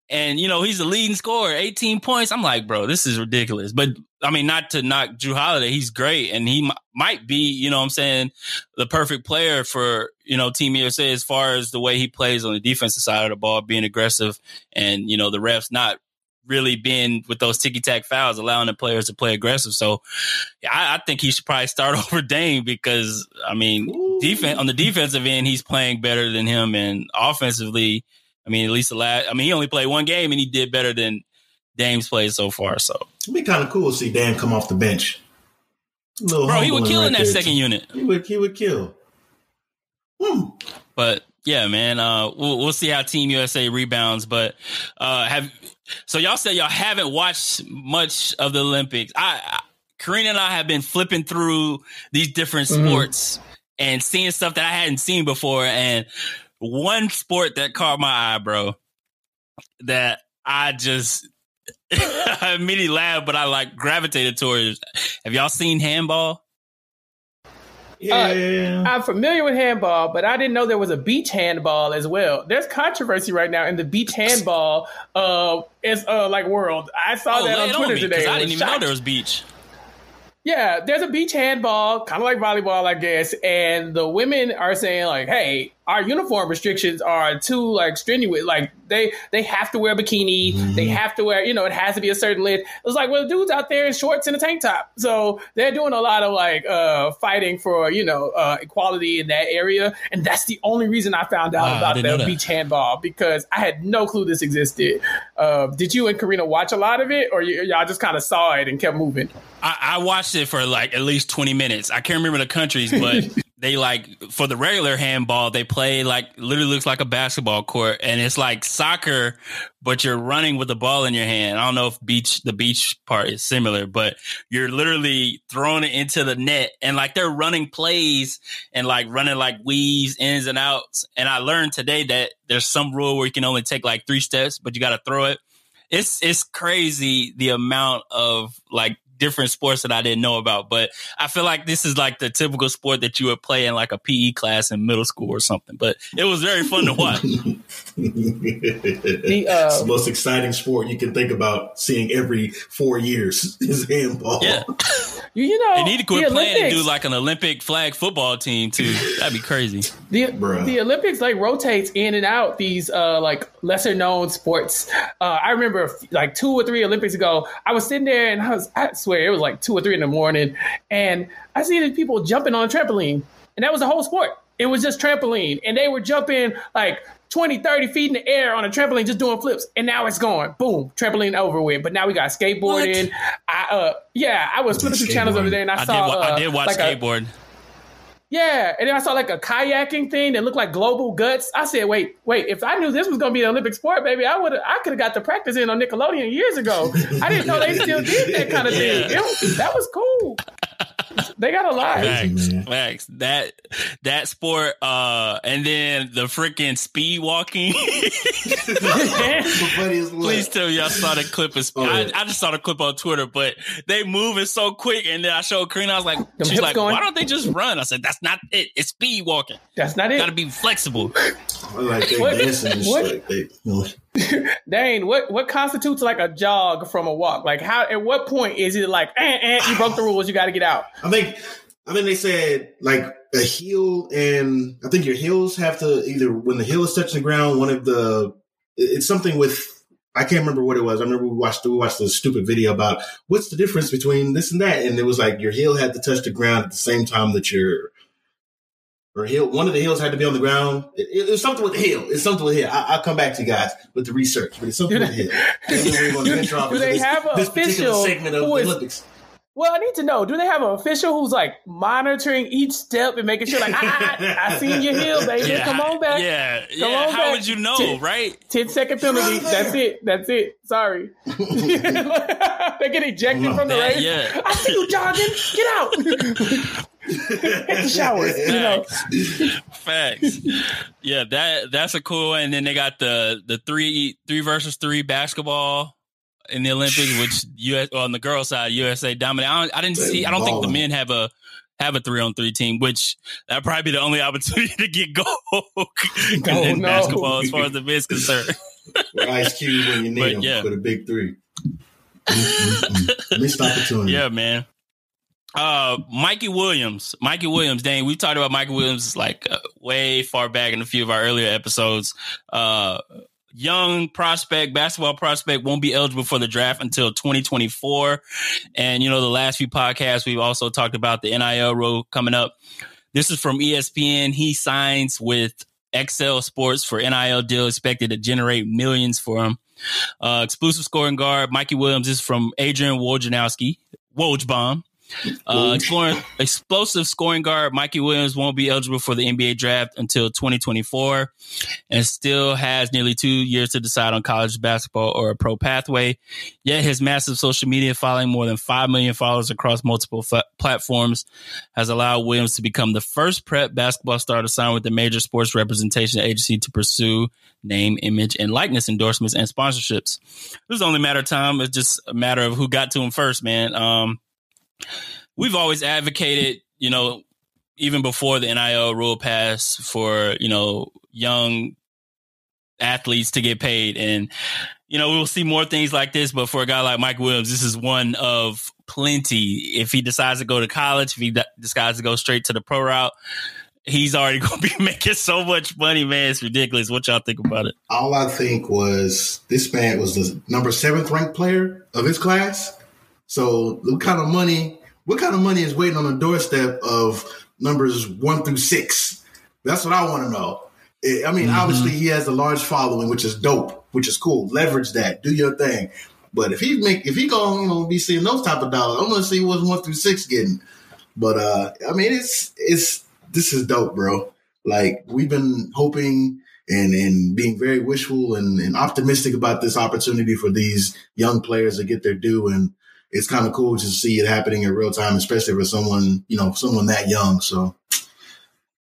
And you know he's the leading scorer, 18 points. I'm like, bro, this is ridiculous. But I mean, not to knock Jrue Holiday, he's great, and he m- might be, you know, what I'm saying, the perfect player for you know Team USA as far as the way he plays on the defensive side of the ball, being aggressive, and you know the refs not really being with those ticky tack fouls, allowing the players to play aggressive. So, yeah, I, I think he should probably start over Dame because I mean, Ooh. defense on the defensive end, he's playing better than him, and offensively, I mean, at least the last, I mean, he only played one game and he did better than Dame's played so far. So, It'd be kind of cool to see Dan come off the bench. Bro, he would kill in that second too. unit. He would. He would kill. Hmm. But yeah, man, uh, we'll, we'll see how Team USA rebounds. But uh, have so y'all said y'all haven't watched much of the Olympics. I, I Karina and I have been flipping through these different Mhm. sports and seeing stuff that I hadn't seen before. And one sport that caught my eye, bro, that I just I immediately laughed, but I like gravitated towards. Have y'all seen handball? Yeah. I'm familiar with handball, but I didn't know there was a beach handball as well. There's controversy right now in the beach handball uh is uh like world. I saw that on it Twitter me, today. 'cause I I didn't even know there was beach. Yeah, there's a beach handball, kind of like volleyball, I guess. And the women are saying like, "Hey, our uniform restrictions are too like strenuous. Like they they have to wear a bikini. They have to wear, you know, it has to be a certain length." It's like, well, the dudes out there in shorts and a tank top. So they're doing a lot of like uh fighting for you know uh, equality in that area. And that's the only reason I found out Wow, about the beach handball because I had no clue this existed. Uh, did you and Karina watch a lot of it, or y- y'all just kind of saw it and kept moving? I, I watched it for like at least 20 minutes. I can't remember the countries, but they like for the regular handball, they play like literally looks like a basketball court and it's like soccer, but you're running with the ball in your hand. I don't know if beach, the beach part is similar, but you're literally throwing it into the net and like they're running plays and like running like weaves, ins and outs. And I learned today that there's some rule where you can only take like three steps, but you got to throw it it's it's crazy the amount of like different sports that I didn't know about. But I feel like this is like the typical sport that you would play in like a PE class in middle school or something. But it was very fun to watch. The, uh, it's the most exciting sport you can think about seeing every four years is handball. Yeah. You, you know, They need to quit the playing and do like an Olympic flag football team too. That'd be crazy. The, Bruh. the Olympics like rotates in and out these uh like lesser known sports. Uh, I remember like two or three Olympics ago, I was sitting there and I was I swear it was like two or three in the morning, and I see these people jumping on a trampoline, and that was the whole sport. It was just trampoline, and they were jumping like 20, 30 feet in the air on a trampoline, just doing flips, and now it's gone. Boom, trampoline over with. But now we got skateboarding. I uh yeah, I was flipping through channels over there, and I, I did. saw wa- uh, I did watch like a- skateboard. Yeah, and then I saw like a kayaking thing that looked like global guts. I said, "Wait, wait! If I knew this was going to be an Olympic sport, baby, I would have. I could have got the practice in on Nickelodeon years ago. I didn't know they still did that kind of thing. It- that was cool. They got a lot. Crazy, Facts, facts. That that sport, uh, and then the freaking speed walking. The funniest one. Please tell me y'all saw the clip. Of, Oh, I, yeah. I just saw the clip on Twitter, but they moving so quick, and then I showed Karina. I was like, she's hips like, going. why don't they just run? I said, that's not it. It's speed walking. That's not it. Got to be flexible. I like they What- dancing what- Like they, you know, Dane, what what constitutes like a jog from a walk? Like how? At what point is it like, eh, eh, you broke the rules, you got to get out? I think I think they said like a heel and I think your heels have to either when the heel is touching the ground, one of the it's something with I can't remember what it was. I remember we watched we watched a stupid video about what's the difference between this and that, and it was like your heel had to touch the ground at the same time that your or heel one of the heels had to be on the ground. It, it was something with the heel. It's something with the heel. I, I'll come back to you guys with the research, but it's something with the heel. And then we're gonna Do- do they this- have a this particular official segment of the who is- Olympics? Well, I need to know: Do they have an official who's like monitoring each step and making sure, like, I, I, I seen your heel, baby. Yeah, Come on back. Yeah, Come yeah. on How back. would you know, T- right? 10 second penalty. That's it. That's it. Sorry. they get ejected from the That- race. yeah. I see you jogging. Get out. Hit the showers. You know. Facts. yeah, that that's a cool. one. And then they got the the three three versus three basketball in the Olympics, which US on the girl side USA dominate. I, don't, I didn't see. I don't think the men have a have a three on three team, which that probably be the only opportunity to get gold in, Oh, in no. basketball as far as the men's concerned. With Ice Cube when you need But, him yeah. for the big three. Mm-mm-mm. Missed opportunity. Yeah, man. Uh, Mikey Williams, Mikey Williams, Dane. We talked about Mikey Williams like uh, way far back in a few of our earlier episodes. Uh, young prospect, basketball prospect, won't be eligible for the draft until 2024. And you know, the last few podcasts we've also talked about the NIL rule coming up. This is from ESPN. He signs with Excel Sports for NIL deal expected to generate millions for him. Uh, exclusive scoring guard Mikey Williams is from Adrian Wojnarowski, Wojbomb. Uh, exploring explosive scoring guard Mikey Williams won't be eligible for the NBA draft until 2024 and still has nearly two years to decide on college basketball or a pro pathway. Yet his massive social media following, more than 5 million followers across multiple fa- platforms, has allowed Williams to become the first prep basketball star to sign with the major sports representation agency to pursue name, image, and likeness endorsements and sponsorships. It was only a matter of time. It's just a matter of who got to him first, man. Um, we've always advocated, you know, even before the NIL rule passed for, you know, young athletes to get paid. And, you know, we'll see more things like this, but for a guy like Mike Williams, this is one of plenty. If he decides to go to college, if he de- decides to go straight to the pro route, he's already going to be making so much money, man. It's ridiculous. What y'all think about it? All I think was this man was the number seventh ranked player of his class. So what kind of money? What kind of money is waiting on the doorstep of numbers one through six? That's what I want to know. I I mean, obviously he has a large following, which is dope, which is cool. Leverage that, do your thing. But if he make, if he gonna you know be seeing those type of dollars, I'm gonna see what's one through six getting. But uh, I mean, it's it's this is dope, bro. Like we've been hoping and and being very wishful and, and optimistic about this opportunity for these young players to get their due, and it's kind of cool to see it happening in real time, especially for someone you know someone that young. So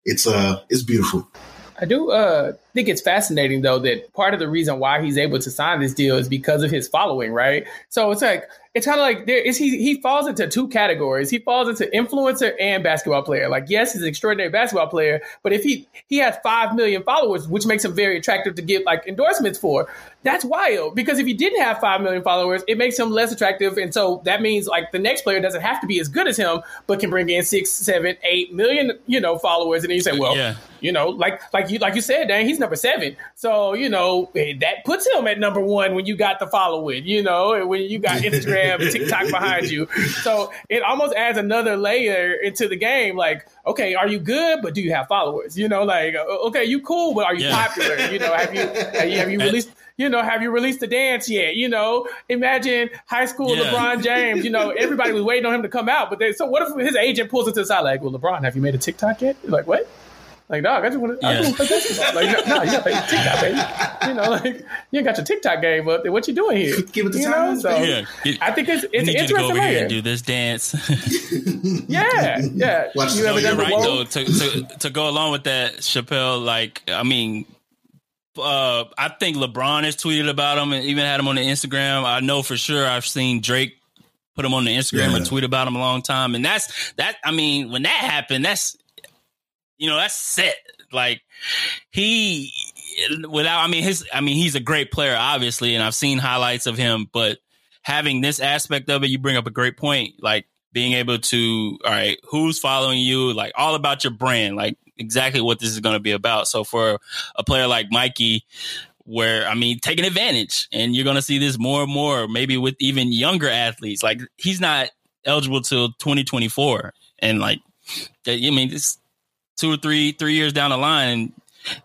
it's uh it's beautiful. I do uh, think it's fascinating though that part of the reason why he's able to sign this deal is because of his following, right? So it's like it's kind of like there is he he falls into two categories. He falls into influencer and basketball player. Like yes, he's an extraordinary basketball player, but if he he has five million followers, which makes him very attractive to get like endorsements for. That's wild because if he didn't have five million followers, it makes him less attractive, and so that means like the next player doesn't have to be as good as him, but can bring in six, seven, eight million, you know, followers, and then you say, well, Yeah. you know, like like you like you said, Dan, he's number seven, so you know that puts him at number one when you got the following, you know, and when you got Instagram, TikTok behind you, so it almost adds another layer into the game. Like, okay, are you good, but do you have followers? You know, like okay, you cool, but are you Yeah. popular? You know, have you have you, have you released? You know, have you released the dance yet? You know, imagine high school Yeah. LeBron James. You know, everybody was waiting on him to come out, but they, so what if his agent pulls it to the side like, "Well, LeBron, have you made a TikTok yet?" You're like, what? Like, dog, I just want to. I Yeah. just want to play basketball. Like, no, no, you got to play TikTok, baby. You know, like you ain't got your TikTok game up. What you doing here? Give it the you time, know, so Yeah. It- I think it's I it's need you to go over here and do this dance. Yeah, yeah. Watch you the ever video. done right whoa? though. To, to to go along with that, Chappell. Like, I mean, uh, I think LeBron has tweeted about him and even had him on the Instagram. I know for sure. I've seen Drake put him on the Instagram Yeah. and tweet about him a long time. And that's that. I mean, when that happened, that's you know that's set. Like he without. I mean, his. I mean, he's a great player, obviously, and I've seen highlights of him, but having this aspect of it, you bring up a great point. Like being able to, all right, who's following you? Like all about your brand, like exactly what this is going to be about. So for a player like Mikey, where I mean, taking advantage, and you're going to see this more and more, maybe with even younger athletes. Like he's not eligible till 2024, and like, I mean, it's two or three three years down the line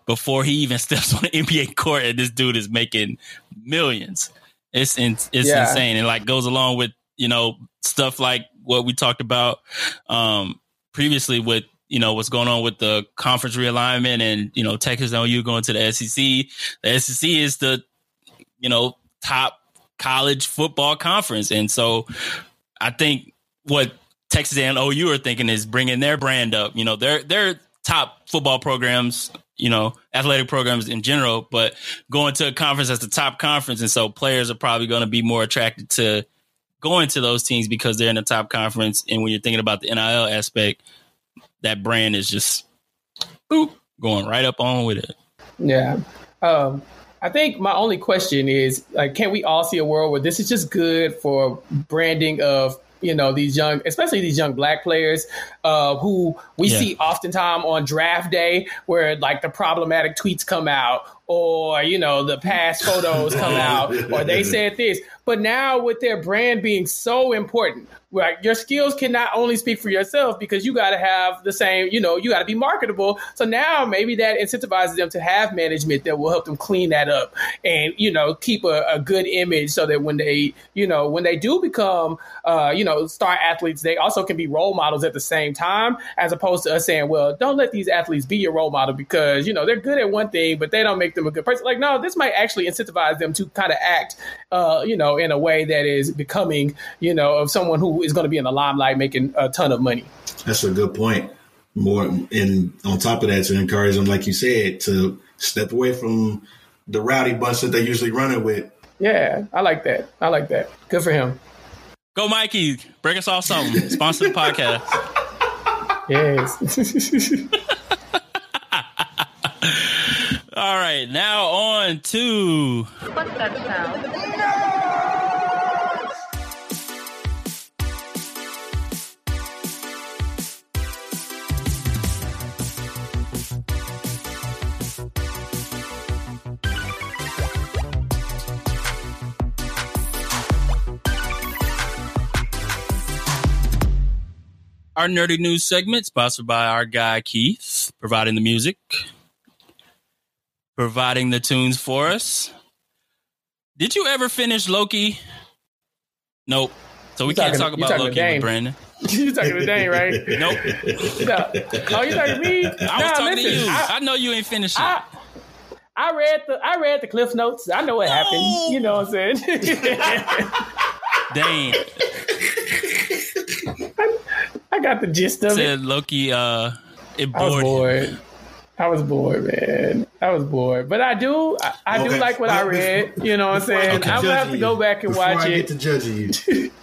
before he even steps on the NBA court, and this dude is making millions. It's in, it's Yeah. insane, and like goes along with you know stuff like what we talked about um, previously with you know what's going on with the conference realignment and you know Texas and OU going to the SEC. The SEC is the you know top college football conference, and so I think what Texas and OU are thinking is bringing their brand up. You know, their their top football programs, you know, athletic programs in general, but going to a conference that's the top conference, and so players are probably going to be more attracted to going to those teams because they're in the top conference. And when you're thinking about the NIL aspect, that brand is just boop going right up on with it. Yeah. Um, I think my only question is like, can we all see a world where this is just good for branding of you know these young, especially these young black players uh, who we Yeah. see oftentimes on draft day, where like the problematic tweets come out, or you know the past photos come out, or they said this. But now with their brand being so important, right? Your skills can not only speak for yourself because you got to have the same, you know, you got to be marketable. So now maybe that incentivizes them to have management that will help them clean that up and you know keep a, a good image so that when they, you know, when they do become, uh, you know, star athletes, they also can be role models at the same time, as opposed to us saying, well, don't let these athletes be your role model because you know they're good at one thing, but they don't make them a good person. Like, no, this might actually incentivize them to kind of act, uh, you know, in a way that is becoming, you know, of someone who is going to be in the limelight making a ton of money. That's a good point. More and on top of that, to encourage them, like you said, to step away from the rowdy bunch that they usually running with. Yeah, I like that. I like that. Good for him. Go, Mikey! Bring us all something. Sponsor the podcast. Yes. All right, now on to What's that sound? Our nerdy news segment, sponsored by our guy Keith, providing the music, providing the tunes for us. Did you ever finish Loki? Nope. So we can't talking- talk about Loki with Brandon. you talking to Dane, right? Nope. No. Oh, you talking to me? I was Nah, talking to you. I, I, know you ain't finished it. I, I read the I read the cliff notes. I know what happened. You know what I'm saying? Dane got the gist of it. said Loki. Uh, it I was bored. him. I was bored, man. I was bored. But I do I, I do like what I Before- read. You know what I'm saying? get I'm gonna have to go back and before watch I it. get to judging you.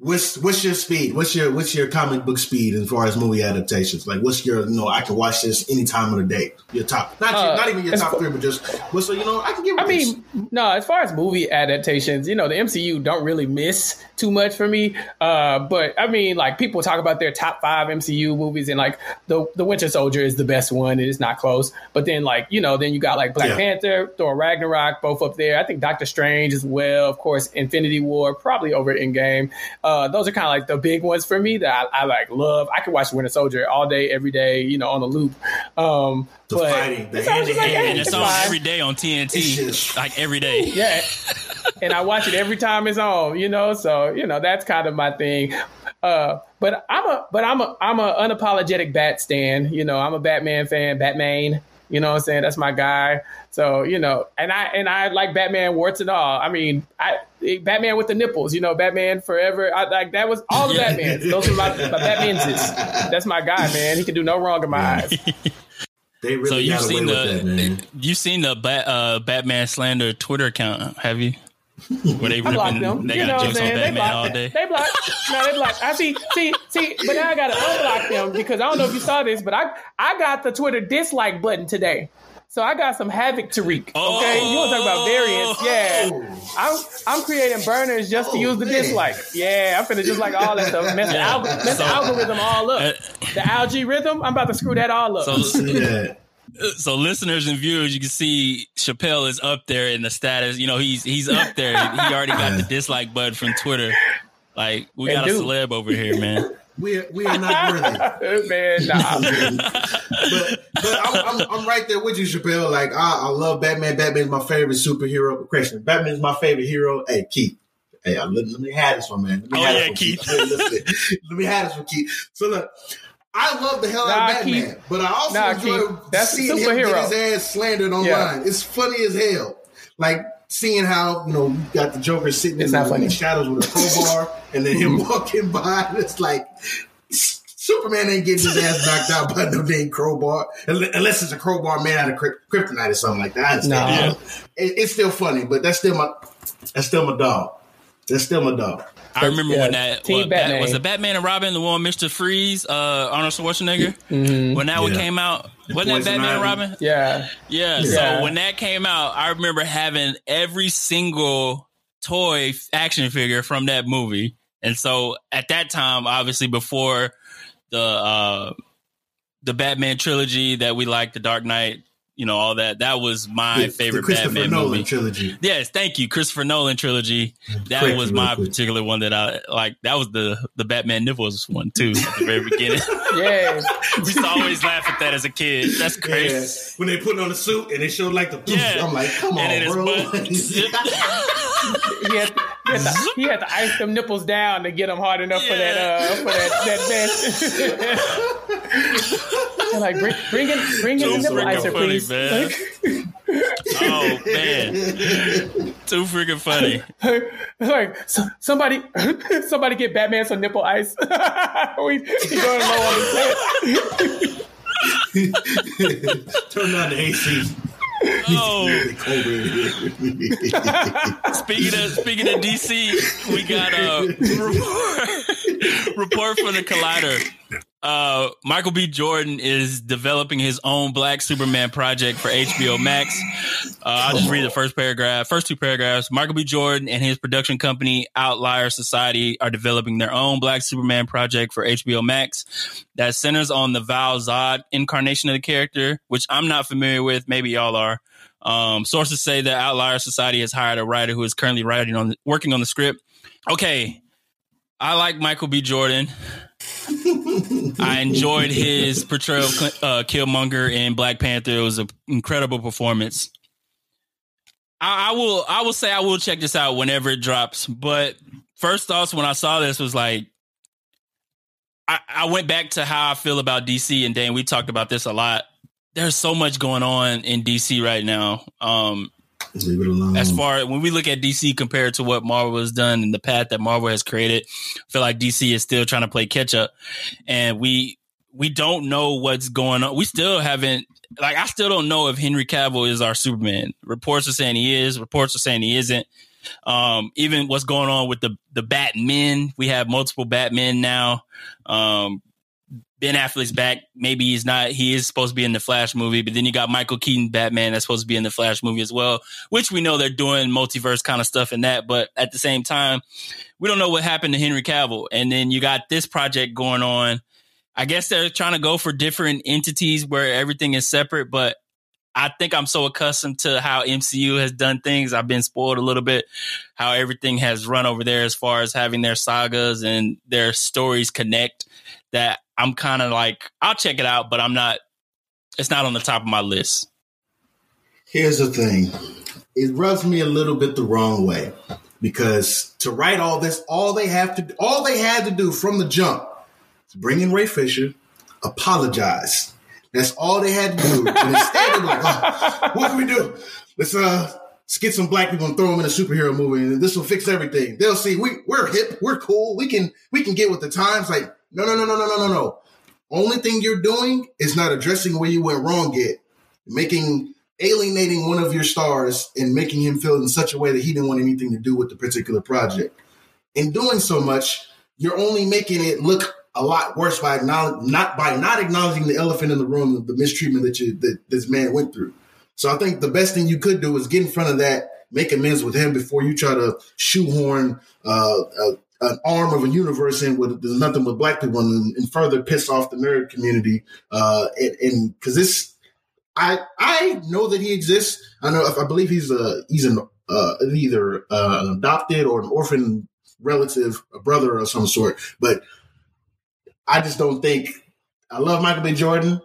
What's what's your speed? What's your what's your comic book speed as far as movie adaptations? Like, what's your you know I can watch this any time of the day. Your top, not your, Uh, not even your top far- three, but just what's the, you know I can get. With I mean, no, as far as movie adaptations, you know, the MCU don't really miss too much for me. Uh, but I mean, like people talk about their top five MCU movies, and like the the Winter Soldier is the best one. It is not close. But then, like you know, then you got like Black Yeah. Panther, Thor Ragnarok, both up there. I think Doctor Strange as well. Of course, Infinity War, probably over Endgame. Uh, those are kind of like the big ones for me that I, I like love. I could watch Winter Soldier all day, every day, you know, on a loop. Um, The but fighting, the it's always hand-to-hand, hey, and it's, it's on fine. every day on TNT, like every day. Yeah. and I watch it every time it's on, you know, so you know, that's kind of my thing. Uh but I'm a but I'm a I'm a unapologetic bat stan, you know, I'm a Batman fan, Batman, you know what I'm saying? That's my guy. So, you know, and I and I like Batman warts and all. I mean, I Batman with the nipples, you know, Batman forever. I like that was all the Yeah. Batmans. Those are my, my Batmans. That's my guy, man. He can do no wrong in my eyes. they really So you've got seen with that, man. the you've seen the Bat, uh, Batman slander Twitter account, have you? Where they I block them. they you know got what I'm jokes on saying? They Batman block. all day. They block. No, they block. I see. See. See. But now I got to unblock them because I don't know if you saw this, but I I got the Twitter dislike button today. So I got some havoc Tariq. Okay, you want to talk about variants? Yeah, I'm I'm creating burners just to Oh, use the man. dislike. Yeah, I'm finna just like all that stuff. Mess, the, Yeah. alg- mess the algorithm all up. Uh, the algae rhythm. I'm about to screw that all up. So, See that. So listeners and viewers, you can see Chappell is up there in the status. You know, he's he's up there. He already got the dislike button from Twitter. Like we And got a dude. celeb over here, man. We are, we are not worthy. man, nah. but but I'm, I'm, I'm right there with you, Chappell. Like I, I love Batman. Batman's my favorite superhero. Question: Batman's my favorite hero. Hey, Keith. Hey, let, let me have this one, man. Let me Oh, have yeah, this Keith. one, Listen, let me have this one, Keith. So look, I love the hell out of Batman, Keith. but I also Nah, enjoy Keith. That's seeing him get his ass slandered online. Yeah. It's funny as hell. Like seeing how you know you got the Joker sitting It's in the funny. shadows with a crowbar, and then him walking by. And it's like Superman ain't getting his ass knocked out by no dang crowbar, unless it's a crowbar made out of kryp- kryptonite or something like that. I understand. Nah. It- it's still funny, but that's still my that's still my dog. That's still my dog. I remember yeah, when that, Team what, Bat- Batman. was the Batman and Robin, the one Mr. Freeze, uh, Arnold Schwarzenegger. Mm-hmm. When that one came out, wasn't that Poison Batman and Robin? Yeah. Yeah, Yeah. So when that came out, I remember having every single toy action figure from that movie. And so at that time, obviously before the uh the Batman trilogy that we like, the Dark Knight, you know, all that, that was my favorite Batman Nolan movie. trilogy. Yes, thank you, Christopher Nolan trilogy. Mm-hmm. That Quick, was my particular one that I like. That was the the Batman nipples one too at the very beginning. Yeah. we used to always laugh at that as a kid. That's Yeah, crazy. when they put on the suit and they showed like the Yeah. I'm like, come And on, bro. butt- he had, he, had to, he had to ice them nipples down to get them hard enough for that uh for that that vest. Like bring bring in bring in the Too nipple freaking icer, funny, please. man. Oh man, too freaking funny. like so, somebody somebody get Batman some nipple ice. we going low on the set. Turn down the AC. Oh, It's cold in here. speaking of speaking of DC, we got a report, report from the Collider. Uh, Michael B. Jordan is developing his own Black Superman project for HBO Max. Uh, I'll just read the first paragraph, first two paragraphs. Michael B. Jordan and his production company Outlier Society are developing their own Black Superman project for HBO Max that centers on the Val Zod incarnation of the character, which I'm not familiar with. Maybe y'all are. Um, sources say that Outlier Society has hired a writer who is currently writing on working on the script. Okay, I like Michael B. Jordan. I enjoyed his portrayal of uh, Killmonger in Black Panther. It was an incredible performance. I, I will, I will say, I will check this out whenever it drops. But first thoughts when I saw this was like, I, I went back to how I feel about DC, and Dan, we talked about this a lot. There's so much going on in DC right now. Um, Leave it alone. as far when we look at DC compared to what Marvel has done and the path that Marvel has created, I feel like DC is still trying to play catch up, and we we don't know what's going on. We still haven't like I still don't know if Henry Cavill is our Superman. Reports are saying he is. Reports are saying he isn't. Um, even what's going on with the the Batmen. We have multiple Batmen now. Um, Ben Affleck's back. Maybe he's not. He is supposed to be in the Flash movie, but then you got Michael Keaton Batman that's supposed to be in the Flash movie as well, which we know they're doing multiverse kind of stuff in that. But at the same time, we don't know what happened to Henry Cavill. And then you got this project going on. I guess they're trying to go for different entities where everything is separate, but I think I'm so accustomed to how MCU has done things. I've been spoiled a little bit how everything has run over there as far as having their sagas and their stories connect that I'm kind of like I'll check it out, but I'm not it's not on the top of my list. Here's the thing. It rubs me a little bit the wrong way because to write all this, all they have to all they had to do from the jump is bring in Ray Fisher, apologize. That's all they had to do. And instead, they're like, oh, what can we do? Let's uh let's get some black people and throw them in a superhero movie, and this will fix everything. They'll see we we're hip, we're cool, we can we can get with the times. Like, no, no, no, no, no, no, no, no. Only thing you're doing is not addressing where you went wrong yet, making alienating one of your stars and making him feel in such a way that he didn't want anything to do with the particular project. In doing so much, you're only making it look a lot worse by not by not acknowledging the elephant in the room, the mistreatment that you that this man went through. So I think the best thing you could do is get in front of that, make amends with him before you try to shoehorn uh, a, an arm of a universe in with there's nothing but black people and, and further piss off the nerd community. Uh, and because this, I I know that he exists. I know I believe he's a he's an uh, either uh, an adopted or an orphan relative, a brother of some sort. But I just don't think I love Michael B. Jordan.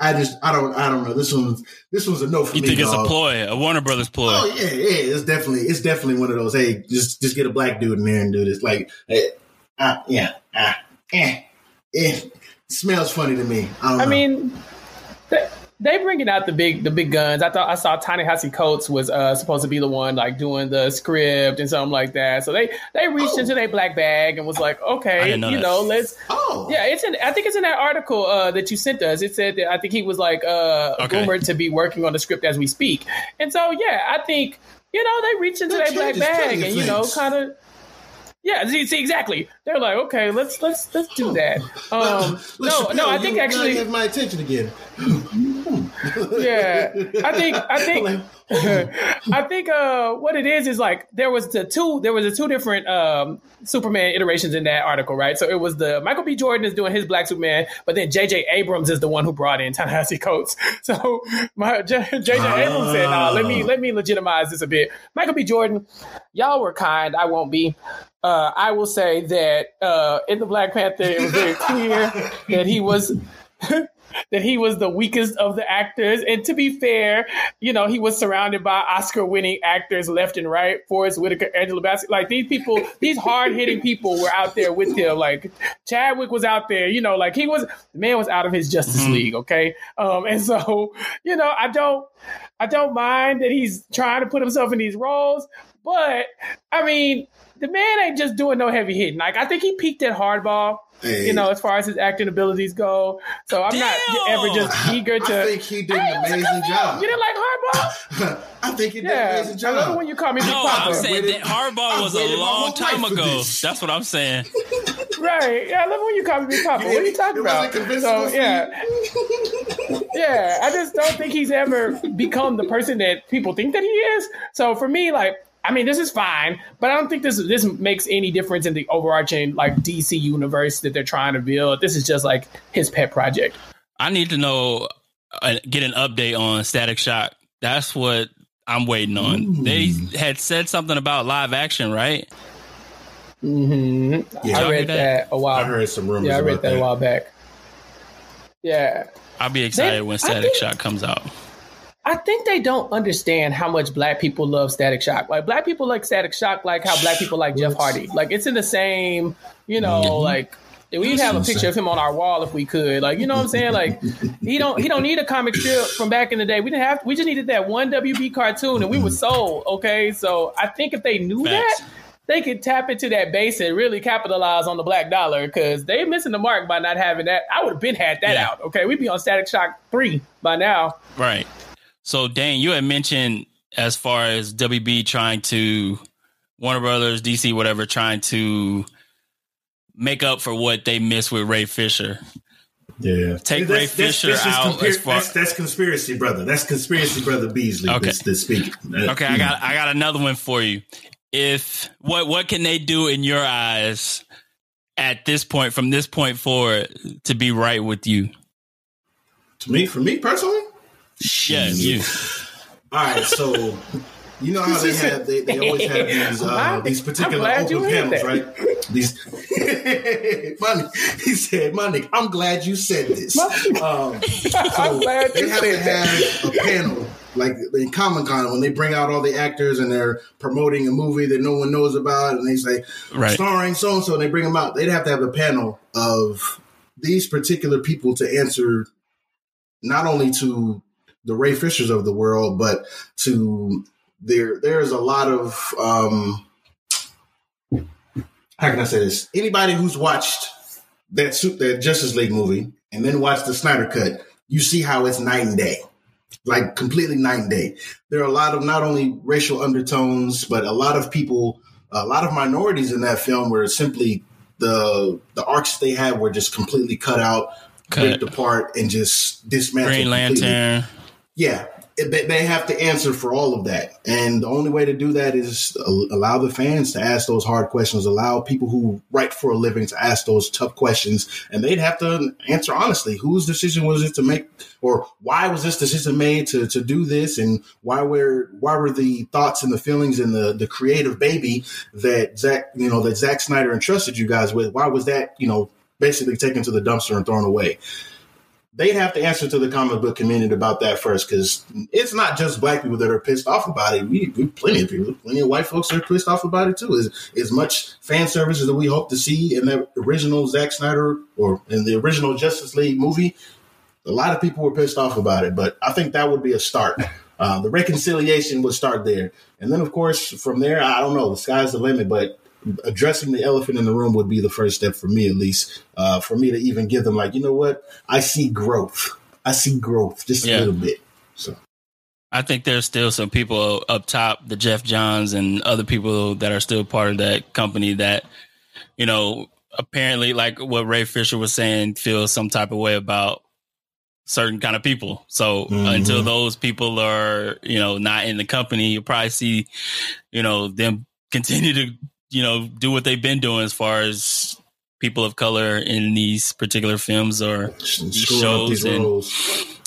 I just I don't I don't know. This one's this one's a no for You me. think it's a ploy, a Warner Brothers ploy? Oh yeah, yeah. It's definitely it's definitely one of those. Hey, just just get a black dude in there and do this. Like, eh, ah, yeah, ah, eh, eh. Smells funny to me. I don't I know. mean, they, they bringing out the big the big guns. I thought I saw Ta-Nehisi Coates was uh, supposed to be the one like doing the script and something like that. So they they reached Oh. into their black bag and was like, okay, know you that. know, let's. oh Yeah, it's in. I think it's in that article uh, that you sent us. It said that I think he was like uh, Okay. rumored to be working on the script as we speak. And so yeah, I think you know they reached into their black bag plenty of and you know kind of. Yeah, see, see, exactly. They're like, okay, let's let's let's do that. Um, no, no, I think actually, have my attention again. yeah, I think I think I think uh, what it is is like there was the two there was the two different um, Superman iterations in that article, right? So it was the Michael B. Jordan is doing his Black Superman, but then J.J. Abrams is the one who brought in Ta-Nehisi Coates. So my J.J. Abrams said, "Nah, let me let me legitimize this a bit." Michael B. Jordan, y'all were kind. I won't be. Uh, I will say that uh, in the Black Panther, it was very clear that he was that he was the weakest of the actors. And to be fair, you know, he was surrounded by Oscar winning actors left and right. Forest Whitaker, Angela Bassett. Like these people, these hard hitting people were out there with him. Like Chadwick was out there, you know, like he was, the man was out of his Justice League. Okay. Um, and so, you know, I don't, I don't mind that he's trying to put himself in these roles, but I mean, the man ain't just doing no heavy hitting. Like I think he peaked at hardball, Hey. you know, as far as his acting abilities go. So I'm not ever just eager to. I think he did Hey, an amazing job. You didn't like hardball? I think he did an Yeah, amazing I love when you call me Big No, Papa. I'm saying waited- that Hardball was a long time ago. That's what I'm saying. Right. Yeah, I love when you call me Big Papa. What are you talking It about? So yeah, yeah. I just don't think he's ever become the person that people think that he is. So for me, like. I mean, this is fine, but I don't think this this makes any difference in the overarching like DC universe that they're trying to build. This is just like his pet project. I need to know, uh, get an update on Static Shock. That's what I'm waiting on. They had said something about live action, right? Mm-hmm. Yeah. I read hear that? a while. I heard some rumors Yeah, I read about that, that. a while back. Yeah, I'll be excited They- when Static think- Shock comes out. I think they don't understand how much black people love Static Shock. Like black people like Static Shock, like how black people like Jeff Hardy. Like it's in the same, you know, like we'd have a picture of him on our wall if we could. Like you know what I'm saying? Like he don't he don't need a comic strip from back in the day. We didn't have we just needed that one WB cartoon and we were sold. Okay, so I think if they knew Facts. that. They could tap into that base and really capitalize on the black dollar because they're missing the mark by not having that. I would have been had that Yeah. out. Okay, we'd be on Static Shock three by now. Right. So, Dane, you had mentioned as far as WB trying to Warner Brothers, DC, whatever, trying to make up for what they missed with Ray Fisher. Yeah, Take Ray Fisher out Conspir- as far- that's, that's conspiracy, brother. That's conspiracy, brother Beasley. Okay. That's, that's speaking. Uh, Okay, I got I got another one for you. If what what can they do in your eyes at this point from this point forward to be right with you? to me, for me personally. Yeah, you. All right, so you know how they have they, they always have these uh, these particular open panels, that. right? These money. He said, "Money, I'm glad you said this." Um, I'm glad they you have to said that. have a panel like in Comic Con when they bring out all the actors and they're promoting a movie that no one knows about, and they say Right. starring so and so, and they bring them out. They'd have to have a panel of these particular people to answer not only to the Ray Fishers of the world, but to there. There's a lot of um, how can I say this? Anybody who's watched that suit that Justice League movie and then watched the Snyder cut, you see how it's night and day. Like completely night and day. There are a lot of not only racial undertones, but a lot of people, a lot of minorities in that film were simply the the arcs they had were just completely cut out, Cut. ripped apart, and just dismantled. Green completely. Yeah, they, they have to answer for all of that, and the only way to do that is uh, allow the fans to ask those hard questions, allow people who write for a living to ask those tough questions, and they'd have to answer honestly. Whose decision was it to make, or why was this decision made to to do this, and why were why were the thoughts and the feelings and the the creative baby that Zack, you know that Zack Snyder entrusted you guys with? Why was that you know basically taken to the dumpster and thrown away? They'd have to answer to the comic book community about that first because it's not just black people that are pissed off about it. We, we plenty of people, plenty of white folks are pissed off about it too. As, as much fan service as we hope to see in the original Zack Snyder or in the original Justice League movie, a lot of people were pissed off about it. But I think that would be a start. Uh, the reconciliation would start there, and then of course from there, I don't know. The sky's the limit, but addressing the elephant in the room would be the first step for me, at least. Uh, for me to even give them like, you know what? I see growth. I see growth just Yeah. a little bit. So I think there's still some people up top, the Geoff Johns and other people that are still part of that company that, you know, apparently, like what Ray Fisher was saying, feel some type of way about certain kind of people. So Mhm. until those people are, you know, not in the company, you'll probably see, you know, them continue to, you know, do what they've been doing as far as people of color in these particular films or up shows these and-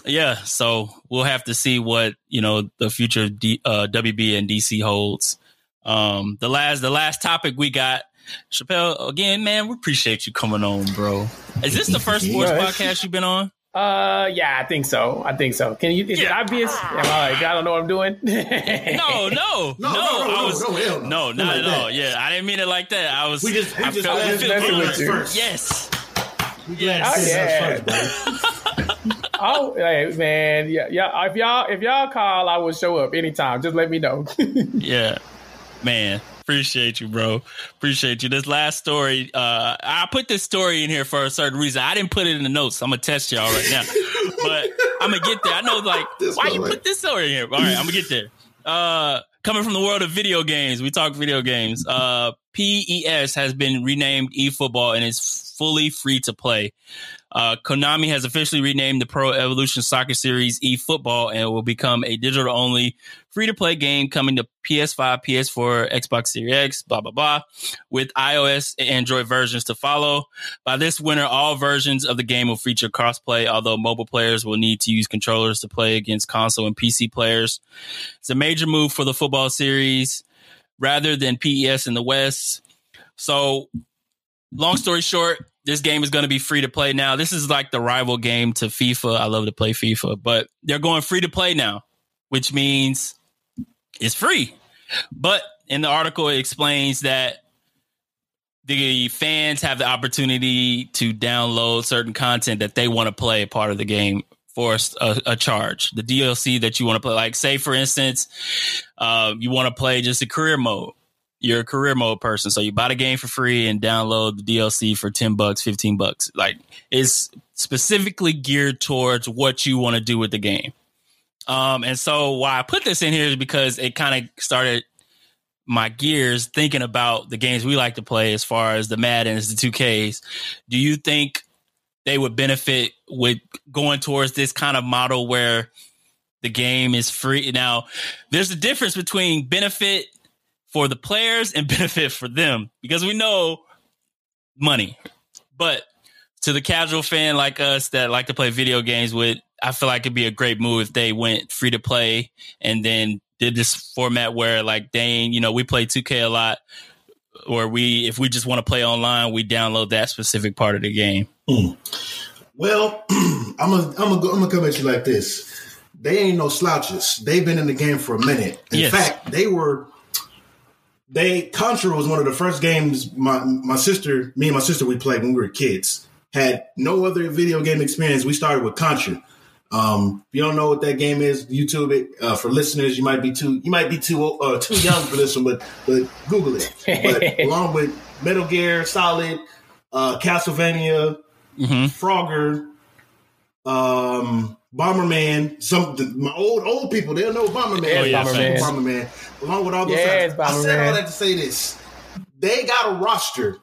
yeah, so we'll have to see what you know the future of D, uh, WB and DC holds. Um, the last the last topic we got, Chappell. Again, man, we appreciate you coming on, bro. Is this the first sports Yeah. podcast you've been on? Uh, yeah, I think so. I think so. Can you? Is it obvious? Am I like, I don't know what I'm doing. No, no, no, No, no, no, I was, no, hell no. no, Not not like at all. Yeah, I didn't mean it like that. I was. We just, we I just felt- glad I you feel with us you. first. Yes. We glad Oh, you put us yeah. first, oh, hey, man, yeah, yeah. If y'all if y'all call, I will show up anytime. Just let me know. Yeah, man. Appreciate you, bro. Appreciate you. This last story, uh, I put this story in here for a certain reason. I didn't put it in the notes. I'm gonna test y'all right now, but I'm gonna get there. I know, like, This why you like- put this story in here? All right, I'm gonna get there. Uh, coming from the world of video games, we talk video games. Uh, PES has been renamed eFootball and is fully free to play. Uh, Konami has officially renamed the Pro Evolution Soccer Series eFootball and will become a digital only free to play game coming to PS5, PS4, Xbox Series X, blah, blah, blah, with iOS and Android versions to follow. By this winter, all versions of the game will feature crossplay, although mobile players will need to use controllers to play against console and PC players. It's a major move for the football series rather than PES in the West. So, long story short, this game is going to be free to play now. This is like the rival game to FIFA. I love to play FIFA, but they're going free to play now, which means it's free. But in the article, it explains that the fans have the opportunity to download certain content that they want to play part of the game for a, a charge. The DLC that you want to play, like say for instance, uh, you want to play just a career mode. You're a career mode person, so you buy the game for free and download the DLC for ten bucks, fifteen bucks. Like it's specifically geared towards what you want to do with the game. Um, and so why I put this in here is because it kind of started my gears thinking about the games we like to play as far as the Maddens, the 2Ks. Do you think they would benefit with going towards this kind of model where the game is free? Now, there's a difference between benefit for the players and benefit for them because we know money. But to the casual fan like us that like to play video games with, I feel like it'd be a great move if they went free to play and then did this format where like Dane, you know, we play 2K a lot or we if we just want to play online, we download that specific part of the game. Mm. Well, I'm gonna I'm gonna I'm gonna come at you like this. They ain't no slouches. They've been in the game for a minute. In yes. fact, they were they Contra was one of the first games my my sister, me and my sister we played when we were kids. Had no other video game experience. We started with Contra. Um, if you don't know what that game is, YouTube it. Uh, for listeners, you might be too you might be too uh, too young for this one, but but Google it. But along with Metal Gear Solid, uh, Castlevania, mm-hmm. Frogger, um, Bomberman. Some my old old people they'll know Bomberman. Oh, yeah, Bomberman. Bomberman. Along with all those, yes, I said all that to say this. They got a roster,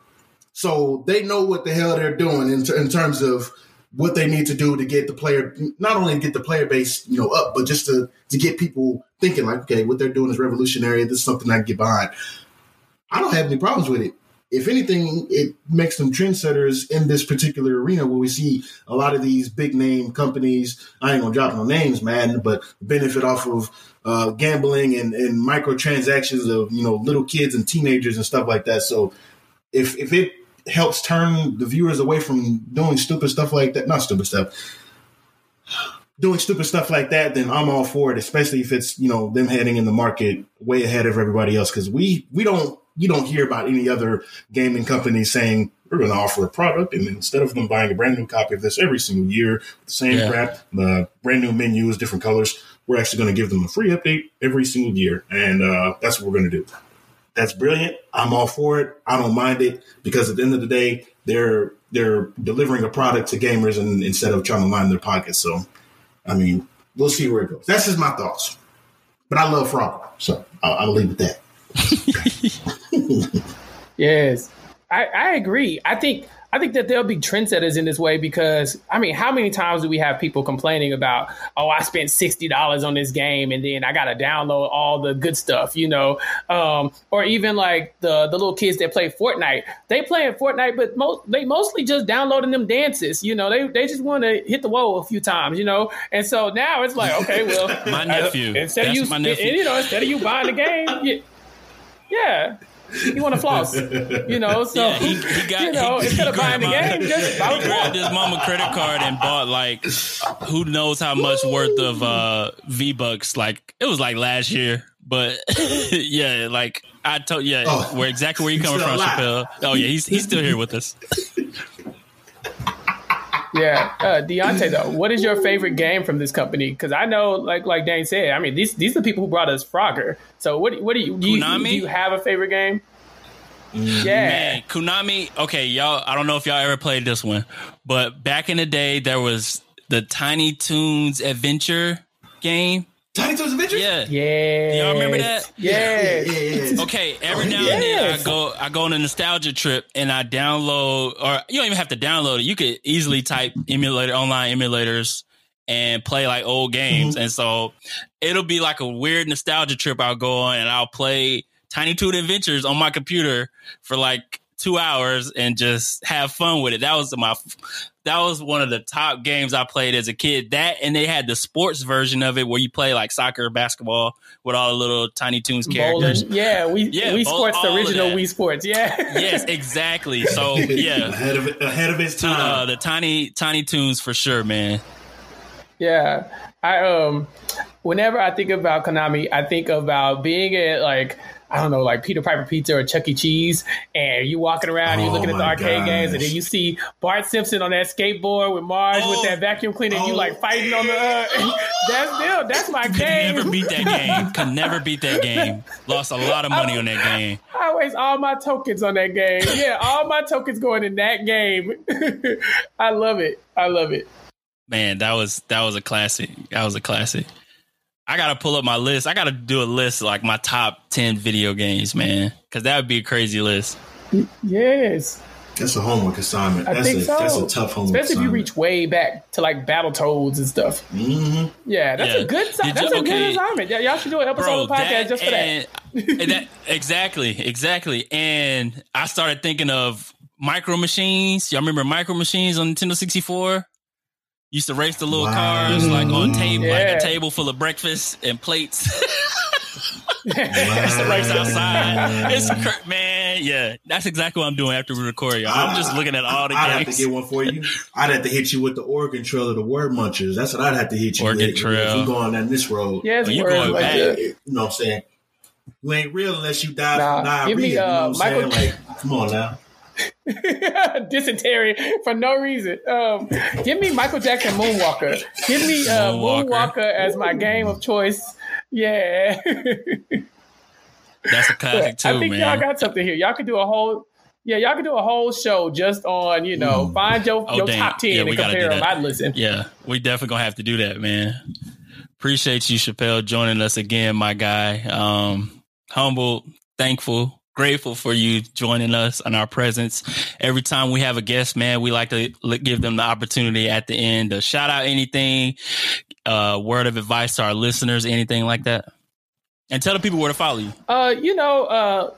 so they know what the hell they're doing in, in terms of what they need to do to get the player not only to get the player base you know up but just to to get people thinking like okay what they're doing is revolutionary this is something i can get behind i don't have any problems with it if anything it makes them trendsetters in this particular arena where we see a lot of these big name companies i ain't gonna drop no names man but benefit off of uh, gambling and, and microtransactions of you know little kids and teenagers and stuff like that so if if it helps turn the viewers away from doing stupid stuff like that. Not stupid stuff. Doing stupid stuff like that, then I'm all for it, especially if it's, you know, them heading in the market way ahead of everybody else. Cause we, we don't, you don't hear about any other gaming company saying, we're going to offer a product. And instead of them buying a brand new copy of this every single year, the same yeah. crap, the brand new menus, different colors, we're actually going to give them a free update every single year. And uh, that's what we're going to do. That's brilliant. I'm all for it. I don't mind it because at the end of the day, they're they're delivering a product to gamers and instead of trying to line their pockets. So, I mean, we'll see where it goes. That's just my thoughts. But I love Frogger, so I'll, I'll leave it that. yes, I, I agree. I think I think that there'll be trendsetters in this way because I mean, how many times do we have people complaining about, oh, I spent sixty dollars on this game and then I got to download all the good stuff, you know, um, or even like the the little kids that play Fortnite, they play Fortnite, but most they mostly just downloading them dances, you know, they they just want to hit the wall a few times, you know, and so now it's like, okay, well, my nephew, instead of you, my nephew. you know, instead of you buying the game, you, yeah, he want to floss, you know. So yeah, he, he got, you know, he, instead of buying the game, just buy he grabbed his mama credit card and bought like who knows how much worth of uh, V bucks. Like it was like last year, but yeah, like I told yeah, oh, where exactly where you coming from, Chappell. Oh yeah, he's he's still here with us. Yeah, uh, Deonte though, what is your favorite game from this company? Because I know, like like Dane said, I mean these these are the people who brought us Frogger. So what what do you do, you do you have a favorite game? Mm. Yeah, Man, Konami. Okay, y'all. I don't know if y'all ever played this one, but back in the day, there was the Tiny Toons Adventure game. Tiny Toons Adventure. Yeah, yeah. Y'all remember that? Yeah. yeah, yeah okay, every now and then I go I go on a nostalgia trip and I download, or you don't even have to download it. You could easily type emulator online emulators and play like old games, mm-hmm. and so it'll be like a weird nostalgia trip. I'll go on and I'll play Tiny Toon Adventures on my computer for like two hours and just have fun with it. That was my that was one of the top games I played as a kid. That and they had the sports version of it where you play like soccer, basketball with all the little Tiny Toons characters. Bowling. Yeah, we yeah, Wii Sports, the original Wii Sports. Yeah. yes, exactly. So yeah, ahead of ahead of its time. Uh, the Tiny Tiny Toons for sure, man. Yeah, I um, whenever I think about Konami, I think about being at like I don't know, like Peter Piper Pizza or Chuck E. Cheese, and you walking around, and you're looking at the arcade gosh. games, and then you see Bart Simpson on that skateboard with Marge oh, with that vacuum cleaner, oh, and you like fighting on the. Uh, that's still that's my Could game. Never beat that game. Could never beat that game. Lost a lot of money on that game. I waste all my tokens on that game. Yeah, all my tokens going in that game. I love it. I love it. Man, that was that was a classic. That was a classic. I gotta pull up my list. I gotta do a list like my top ten video games, man, because that would be a crazy list. Yes. That's a homework assignment. I That's think a so. that's a tough homework assignment. Especially if you reach way back to like Battletoads and stuff. hmm Yeah, that's Yeah. a good. Did That's you- a okay. good assignment. Yeah, y'all should do an episode Bro, of the podcast that, just for and, and that exactly, exactly. And I started thinking of micro machines. Y'all remember micro machines on Nintendo 64? Used to race the little Wow. cars like on table, like a table full of breakfast and plates. Wow. Used to race outside. It's cr- man, yeah. That's exactly what I'm doing after we record, y'all. I'm just looking at all the I'd have to get one for you. I'd have to hit you with the Oregon Trail of the Word Munchers. That's what I'd have to hit you Oregon with. Trail. If we going down this road. Yes, Oh, you words going like back. that. You know what I'm saying? You ain't real unless you die Nah, from diarrhea. give me, you know uh, what I'm Michael- saying? Like, come on now. dysentery for no reason. Um, give me Michael Jackson Moonwalker. Give me uh, Moonwalker. Moonwalker as my game of choice. Yeah, That's a classic too, I think man. y'all got something here. Y'all could do a whole. Yeah, y'all could do a whole show just on, you know, find your, Oh, your dang. top 10 Yeah, we and compare them. I'd listen. Yeah, we definitely gonna have to do that, man. Appreciate you, Chappell, joining us again, my guy. Um, humble, thankful, grateful for you joining us and our presence. Every time we have a guest, man, we like to give them the opportunity at the end to shout out anything, uh, word of advice to our listeners, anything like that, and tell the people where to follow you. Uh, you know, uh,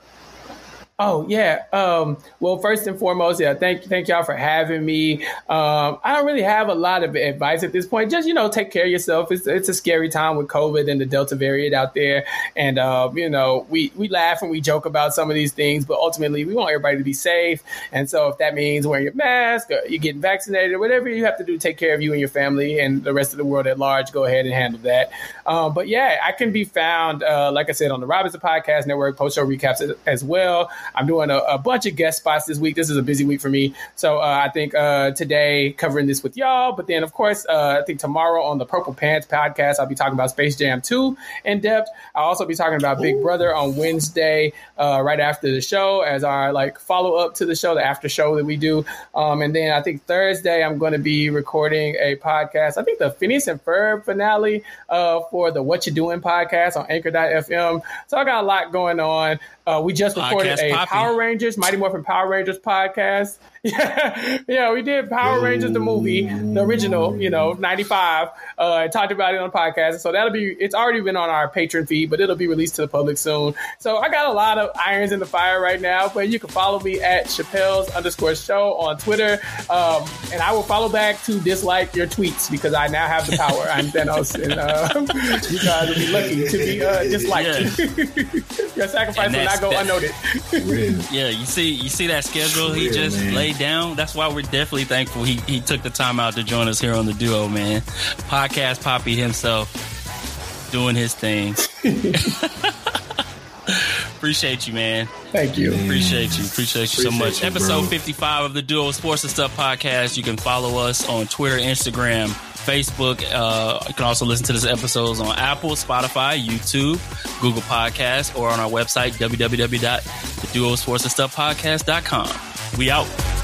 oh yeah. Um, well, first and foremost, yeah, thank thank y'all for having me. Um, I don't really have a lot of advice at this point. Just you know, take care of yourself. It's it's a scary time with COVID and the Delta variant out there, and uh, you know, we we laugh and we joke about some of these things, but ultimately, we want everybody to be safe. And so, if that means wearing your mask, or you're getting vaccinated, or whatever you have to do, take care of you and your family and the rest of the world at large. Go ahead and handle that. Um, but yeah, I can be found, uh, like I said, on the Robinson Podcast Network, post show recaps as, as well. I'm doing a, a bunch of guest spots this week. This is a busy week for me. So uh, I think uh, today covering this with y'all, but then of course, uh, I think tomorrow on the Purple Pants Podcast, I'll be talking about Space Jam 2 in depth. I'll also be talking about Big Brother on Wednesday, uh, right after the show, as our like follow up to the show, the after show that we do. Um, and then I think Thursday, I'm going to be recording a podcast. I think the Phineas and Ferb finale uh, for the What You Doing podcast on Anchor.fm. So I got a lot going on. Uh, we just recorded Podcast a popping. Power Rangers, Mighty Morphin Power Rangers podcast. Yeah, yeah, we did Power Rangers the movie, the original, you know, '95. Uh, and talked about it on the podcast, so that'll be. It's already been on our Patreon feed, but it'll be released to the public soon. So I got a lot of irons in the fire right now, but you can follow me at Chappell's underscore show on Twitter, um, and I will follow back to dislike your tweets because I now have the power. I'm Thanos, and uh, you guys will be lucky to be uh, disliked. your sacrifice And will not go that- unnoted. Yeah, you see, you see that schedule he just man. Down. That's why we're definitely thankful he he took the time out to join us here on the duo, man. Podcast Poppy himself doing his thing. Appreciate you, man. Thank you. Appreciate you. Appreciate you so much. you, Episode bro. 55 of the Duo Sports and Stuff podcast. You can follow us on Twitter, Instagram, Facebook. Uh, you can also listen to this episodes on Apple, Spotify, YouTube, Google Podcasts, or on our website, www.theduosportsandstuffpodcast.com. We out.